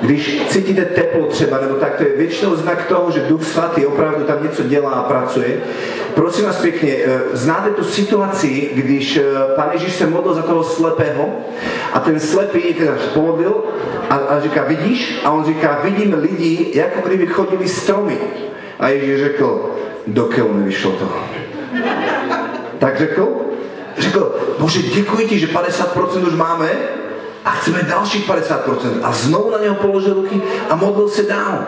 A: Když cítíte teplo třeba, nebo tak, to je většinou znak toho, že Duch Svatý opravdu tam něco dělá a pracuje. Prosím vás pěkně, eh, znáte tu situaci, když eh, Pán Ježíš se modlil za toho slepého a ten slepý teda pomodlil a, a říká, vidíš? A on říká, vidím lidi, jako kdyby chodili stromy. A Ježíš řekl, do keľu nevyšlo to. Tak řekl, řekl, Bože, děkuji ti, že 50% už máme, a chceme dalších 50%. A znovu na něho položil ruky a modlil se dál.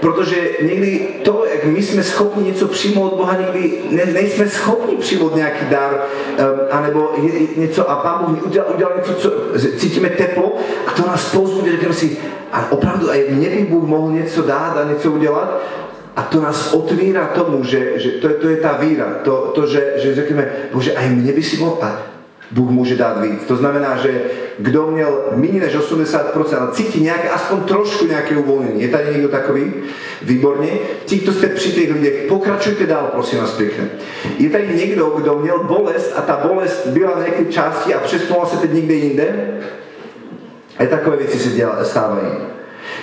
A: Protože někdy to, jak my jsme schopni něco přijmout od Boha, někdy ne, nejsme schopni přijmout nějaký dar, um, anebo něco a Pán Bůh udělal, udělal něco, co cítíme teplo a to nás pouzbudí, řekneme si, a opravdu aj mně by Bůh mohl něco dát a něco udělat, a to nás otvíra tomu, že, že to, je, to je tá víra, to, to že, že řekneme, Bože, aj mne by si mohl, Bůh může dát víc. To znamená, že kdo měl méně než 80%, ale cítí nějaké, aspoň trošku nějaké uvolnění. Je tady někdo takový? Výborně. Ti, kdo jste při těch lidech, pokračujte dál, prosím vás pěkně. Je tady někdo, kdo měl bolest a ta bolest byla na nějaké části a přesunula se teď někde jinde? A takové věci se děla,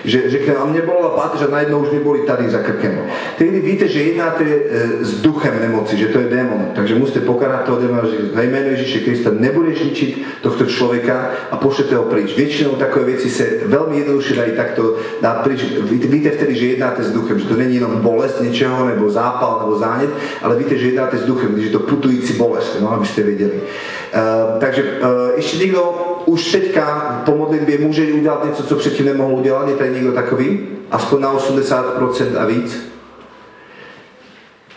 A: že řekne, a mě bolela páteř a najednou už mi boli tady za krkem. Tehdy víte, že jednáte e, s duchem nemoci, že to je démon. Takže musíte pokarať toho démona, že ve jménu Ježíše Krista nebudeš ničiť tohto člověka a pošlete ho pryč. Většinou takové věci se velmi jednoduše dají takto dát pryč. Víte vtedy, že jednáte s duchem, že to není jenom bolest něčeho, nebo zápal, nebo zánět, ale víte, že jednáte s duchem, když je to putující bolest, no, abyste věděli. Uh, takže uh, ještě někdo už teďka po modlitbě může udělat něco, co předtím nemohl udělat? Je tady někdo takový? Aspoň na 80% a víc?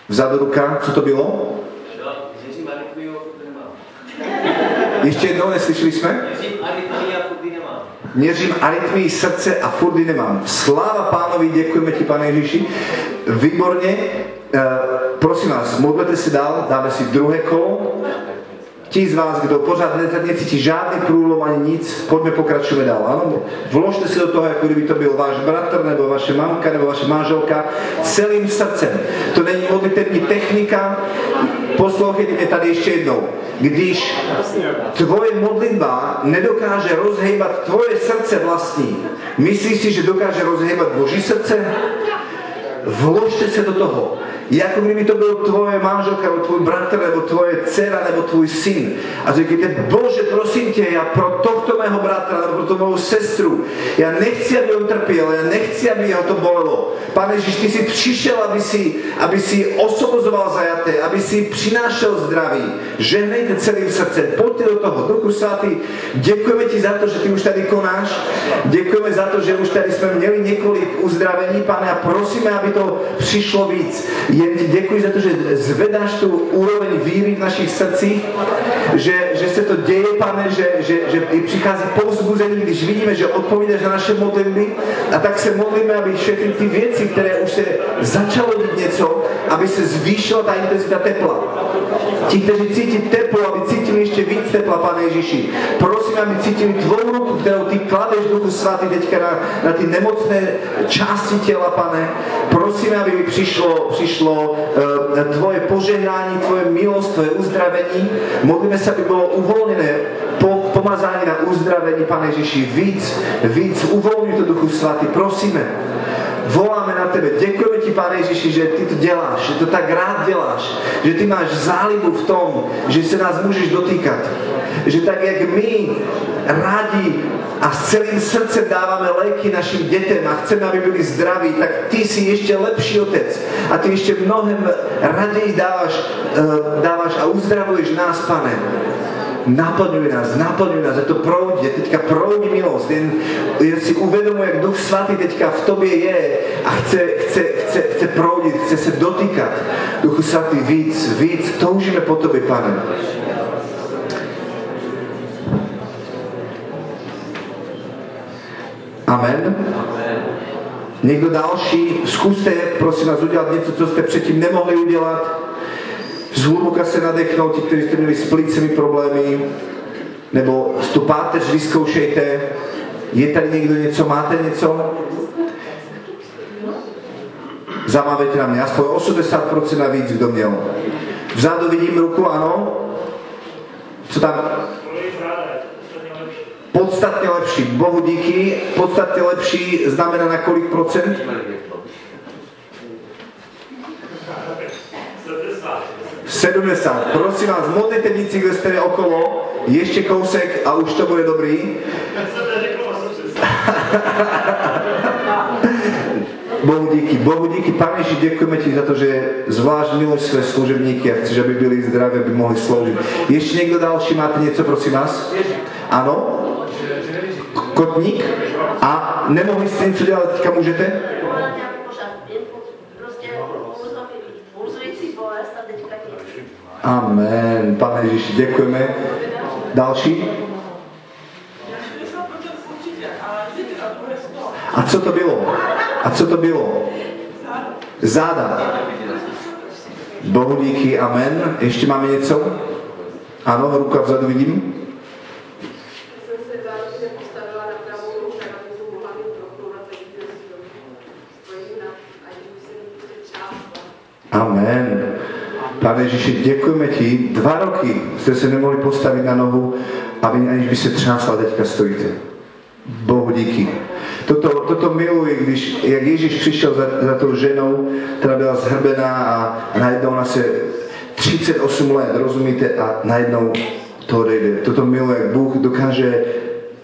A: Vzadu ruka, co to bylo? Ještě jednou, neslyšeli jsme?
D: Měřím arytmii
A: srdce a furt ji nemám. Sláva pánovi, děkujeme ti, pane Ježíši. Výborně. Uh, prosím vás, modlete se dál, dáme si druhé kolo. Tí z vás, kto pořád ne- necíti žádný průlom ani nic, poďme pokračujeme dál. Áno? Vložte si do toho, ako kdyby to byl váš bratr, nebo vaše mamka, nebo vaše manželka, celým srdcem. To není modlitební technika. Poslouchejte mě tady ještě jednou. Když tvoje modlitba nedokáže rozhejbat tvoje srdce vlastní, myslíš si, že dokáže rozhejbat Boží srdce? Vložte se do toho. Je ako kdyby to byl tvoje manželka, nebo tvoj bratr, nebo tvoje dcera, nebo tvoj syn. A řekněte, Bože, prosím tě, já pro tohto mého bratra, nebo pro to mou sestru, já nechci, aby on trpěl, já nechci, aby jeho to bolelo. Pane Ježíš, ty jsi přišel, aby si, aby si osobozoval zajaté, aby si přinášel zdraví. Žehnejte celým srdcem, pojďte do toho. Duchu svatý, děkujeme ti za to, že ty už tady konáš. Děkujeme za to, že už tady jsme měli několik uzdravení, pane, a prosíme, aby to přišlo víc. Jen ti děkuji za to, že zvedáš tu úroveň víry v našich srdcích, že, že se to děje, pane, že, že, že i přichází povzbuzení, když vidíme, že odpovídáš na naše modlitby a tak se modlíme, aby všechny ty věci, které už se začalo dít něco, aby se zvýšila ta intenzita tepla. Ti, kteří cítí teplo, aby cítili ještě víc tepla, pane Ježíši. Prosím, aby cítili tvou ruku, kterou ty kladeš Duchu Svatý teďka na, na ty nemocné části těla, pane. Prosím, aby mi přišlo, přišlo uh, tvoje požehnání, tvoje milost, tvoje uzdravení. Modlíme se, aby bylo uvolněné po, pomazání na uzdravení, pane Ježíši. Víc, víc uvolňuj to Duchu Svatý, prosíme. Voláme na tebe. Děkujeme ti, Pane Ježíši, že ty to děláš, že to tak rád děláš, že ty máš zálibu v tom, že se nás můžeš dotýkat. Že tak, jak my rádi a s celým srdcem dáváme léky našim dětem a chceme, aby byli zdraví, tak ty jsi ještě lepší otec a ty ještě mnohem raději dáváš, eh, dáváš a uzdravuješ nás, pane. Naplňuj nás, naplňuj nás, je to proudí, teďka proudí milost, jen, jen si uvědomuji, jak Duch Svatý teďka v tobě je a chce, chce, chce, chce proudit, chce se dotýkat. Duchu Svatý, víc, víc, toužíme po tobě, pane. Amen. Někdo další, zkuste, prosím vás, udělat něco, co jste předtím nemohli udělat. Zhluboka se nadechnout, ti, kteří jste měli s plicemi problémy, nebo tu páteř vyzkoušejte. Je tady někdo něco, máte něco? Zamávejte na mě, aspoň 80% navíc, kdo měl. Vzadu vidím ruku, ano. Co tam? Podstatně lepší. Bohu díky. Podstatně lepší znamená na kolik procent? 70. Prosím vás, modlitevníci, kde jste okolo, ještě kousek a už to bude dobrý. Bohu díky, Bohu díky, Pane Ježiš, děkujeme ti za to, že zvlášť miluješ své služebníky a chceš, aby byli zdraví, aby mohli sloužit. Ještě někdo další máte něco, prosím vás? Ano? Kotník? A nemohli jste něco dělat, teďka můžete? Amen. Pane Ježiši, děkujeme. Další? A co to bylo? A co to bylo? Záda. Bohu díky, amen. Ještě máme něco? Ano, ruka vzadu vidím. Amen. Pane Ježiši, děkujeme ti. Dva roky jste se nemohli postavit na nohu, aby aniž by se třásla, teďka stojíte. Bohu díky. Toto, toto miluji, když, jak Ježíš přišel za, za tou ženou, která byla zhrbená a najednou ona se 38 let, rozumíte, a najednou to odejde. Toto miluje, jak Bůh dokáže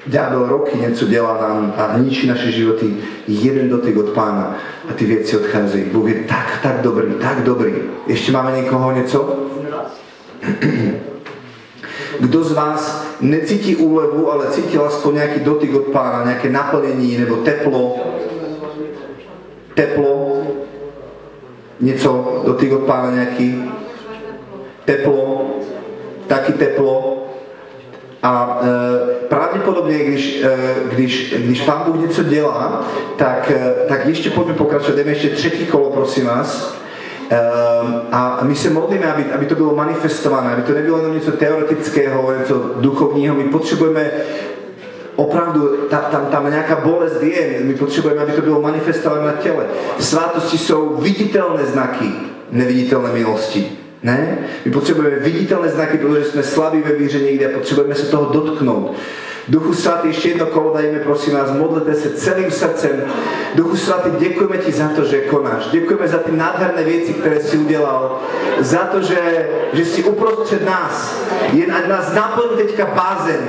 A: Ďábel roky něco dělá nám a ničí naše životy. Jeden dotyk od pána a ty věci odcházejí. Bůh je tak, tak dobrý, tak dobrý. Ještě máme někoho něco? Kdo z vás necítí úlevu, ale cítil aspoň nějaký dotyk od pána, nějaké naplnění nebo teplo? Teplo? Něco, dotyk od pána nějaký? Teplo? Taky teplo? A e, pravděpodobně, když, e, když, když Pán Bůh něco dělá, tak, e, tak ještě pojďme pokračovat. Jdeme ještě třetí kolo, prosím vás. Ehm, a my se modlíme, aby, aby to bylo manifestované, aby to nebylo jenom něco teoretického, něco duchovního. My potřebujeme opravdu, ta, tam, tam nějaká bolest je, my potřebujeme, aby to bylo manifestované na těle. Svátosti jsou viditelné znaky neviditelné milosti. Ne? My potřebujeme viditelné znaky, protože jsme slabí ve víře někde a potřebujeme se toho dotknout. Duchu Svatý, ještě jedno kolo dajme, prosím vás, modlete se celým srdcem. Duchu Svatý, děkujeme ti za to, že konáš. Děkujeme za ty nádherné věci, které si udělal. Za to, že, že jsi uprostřed nás. Jen ať nás naplní teďka bázeň.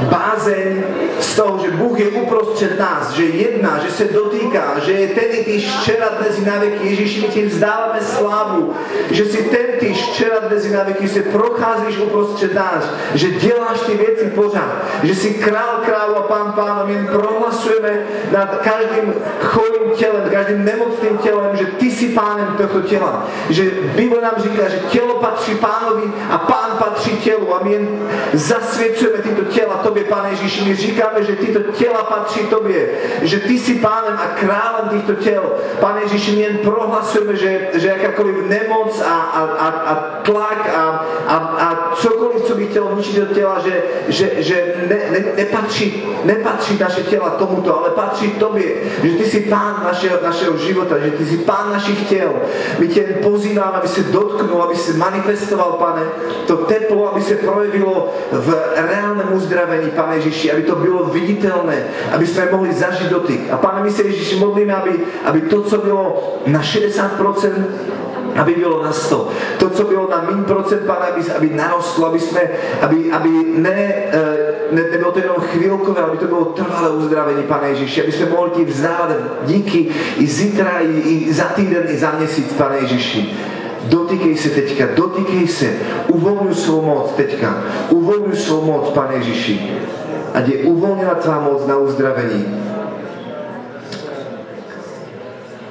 A: Bázeň z toho, že Bůh je uprostřed nás, že jedná, že se dotýká, že je ten týž včera, dnes i na věky. Ježíši, my ti vzdáváme slávu, že si ten týž včera, dnes i na věky, že procházíš uprostřed nás, že děláš ty věci pořád, že si král králu a pán pánov, jen prohlasujeme nad každým chorým tělem, každým nemocným tělem, že ty si pánem tohto těla. Že Bible nám říká, že tělo patří pánovi a pán patří tělu a my jen zasvěcujeme tyto těla tobě, pane Ježíši. My říkáme, že tyto těla patří tobě, že ty si pánem a králem těchto těl. Pane Ježíši, my jen prohlasujeme, že, že jakákoliv nemoc a, a, a, a tlak a, a, a cokoliv, co by chtělo ničit do těla, že, že, že ne, ne, nepatří, nepatří naše těla tomuto, ale patří tobě. Že ty jsi pán našeho, našeho života, že ty jsi pán našich těl. My tě jen pozýváme, aby se dotknul, aby se manifestoval, pane, to teplo, aby se projevilo v reálném uzdravení, pane Ježíši, aby to bylo viditelné, aby jsme mohli zažít dotyk. A pane, my se Ježíši modlíme, aby, aby to, co bylo na 60%, aby bylo na 100. To, co bylo na mín procent, pane, aby, aby narostlo, aby jsme, aby, aby ne, eh, ne, nebylo to jenom chvílkové, aby to bylo trvalé uzdravení, pane Ježíši, aby jsme mohli ti vzdávat díky i zítra, i, i za týden, i za měsíc, pane Ježíši. Dotýkej se teďka, dotýkej se, uvolňuj svou moc teďka, uvolňuj svou moc, pane Ježíši. Ať je uvolněna tvá moc na uzdravení.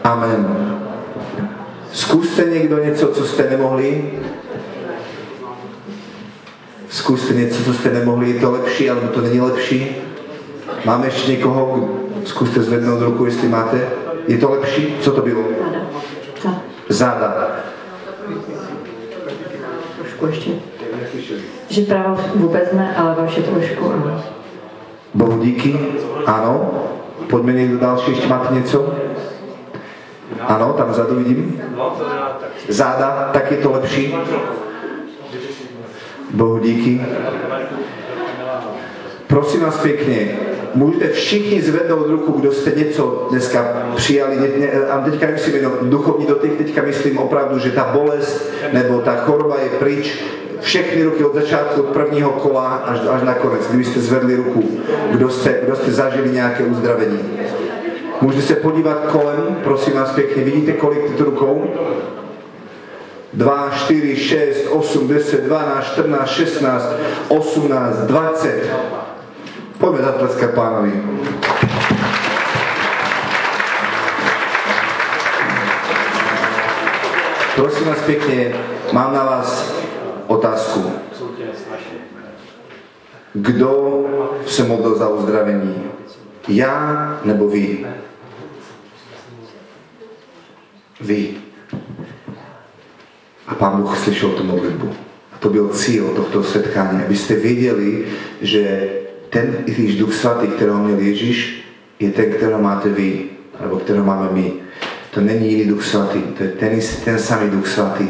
A: Amen. Zkuste někdo něco, co jste nemohli. Zkuste něco, co jste nemohli. Je to lepší, alebo to není lepší. Máme ještě někoho? Zkuste zvednout ruku, jestli máte. Je to lepší? Co to bylo? Záda.
N: Trošku ještě. Že právo vůbec ne, ale vaše trošku ano.
A: Bohu díky. Ano. Pojďme někdo další, ještě máte něco? Ano, tam vzadu vidím. Záda, tak je to lepší. Bohu díky. Prosím vás pěkně, můžete všichni zvednout ruku, kdo jste něco dneska přijali. Ne, ne, a teďka nemyslím jenom duchovní dotyk, teďka myslím opravdu, že ta bolest nebo ta choroba je pryč. Všechny ruky od začátku, od prvního kola až, až na konec, kdybyste zvedli ruku, kdo jste, kdo jste zažili nějaké uzdravení. Můžete se podívat kolem, prosím vás pěkně, vidíte kolik tyto rukou? 2, 4, 6, 8, 10, 12, 14, 16, 18, 20. Pojďme zatleskat pánovi. Prosím vás pěkně, mám na vás otázku. Kdo se modlil za uzdravení? Já nebo vy? Vy. A Pán Bůh slyšel tu modlitbu. A to byl cíl tohto setkání, abyste věděli, že ten Ježíš Duch Svatý, kterého měl Ježíš, je ten, kterého máte vy, nebo kterého máme my. To není jiný Duch Svatý, to je ten, ten samý Duch Svatý.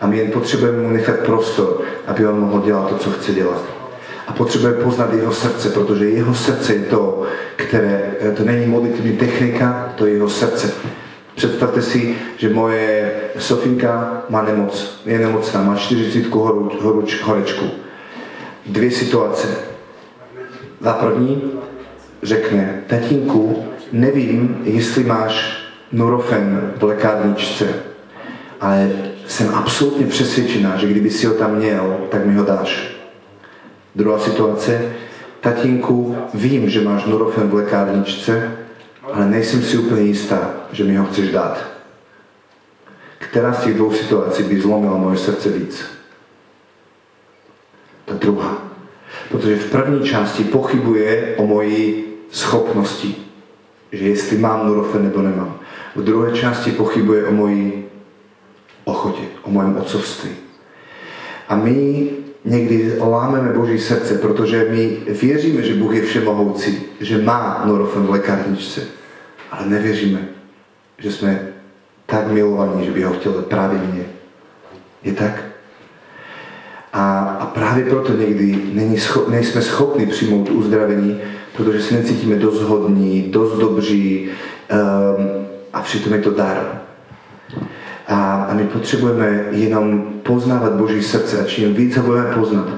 A: A my jen potřebujeme mu nechat prostor, aby on mohl dělat to, co chce dělat. A potřebujeme poznat jeho srdce, protože jeho srdce je to, které, to není modlitevní technika, to je jeho srdce. Představte si, že moje Sofinka má nemoc, je nemocná, má 40 horuč, horuč, horečku. Dvě situace. Za první řekne, tatínku, nevím, jestli máš Nurofen v lékárničce, ale jsem absolutně přesvědčená, že kdyby si ho tam měl, tak mi ho dáš. Druhá situace, tatínku, vím, že máš Nurofen v lékárničce, ale nejsem si úplně jistá, že mi ho chceš dát. Která z těch dvou situací by zlomila moje srdce víc? Ta druhá. Protože v první části pochybuje o mojí schopnosti, že jestli mám Nurofen nebo nemám. V druhé části pochybuje o mojí pochode, o mojom otcovství. A my niekdy lámeme Boží srdce, protože my věříme, že Bůh je všemohoucí, že má Norofen v lekárničce, ale nevěříme, že jsme tak milovaní, že by ho chtěl právě mě. Je tak? A, a právě proto někdy není scho- nejsme schopni přijmout uzdravení, protože se necítíme dost hodní, dost dobří um, a přitom je to dar. A, a my potřebujeme jenom poznávat Boží srdce a čím víc ho budeme poznat,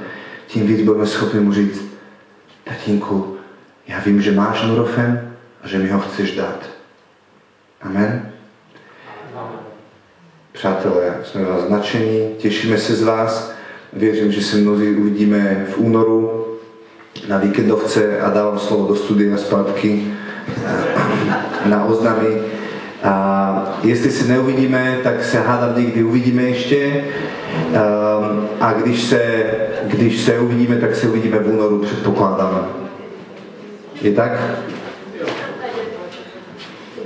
A: tím víc budeme schopni mu říct, tatínku, já vím, že máš Nurofen a že mi ho chceš dát. Amen. Přátelé, jsme vás značení, těšíme se z vás. Věřím, že se mnozí uvidíme v únoru na víkendovce a dávám slovo do studia zpátky eh, na oznamy. A jestli se neuvidíme, tak se hádám někdy uvidíme ještě. Um, a když se, když se uvidíme, tak se uvidíme v únoru, předpokládáme. Je tak?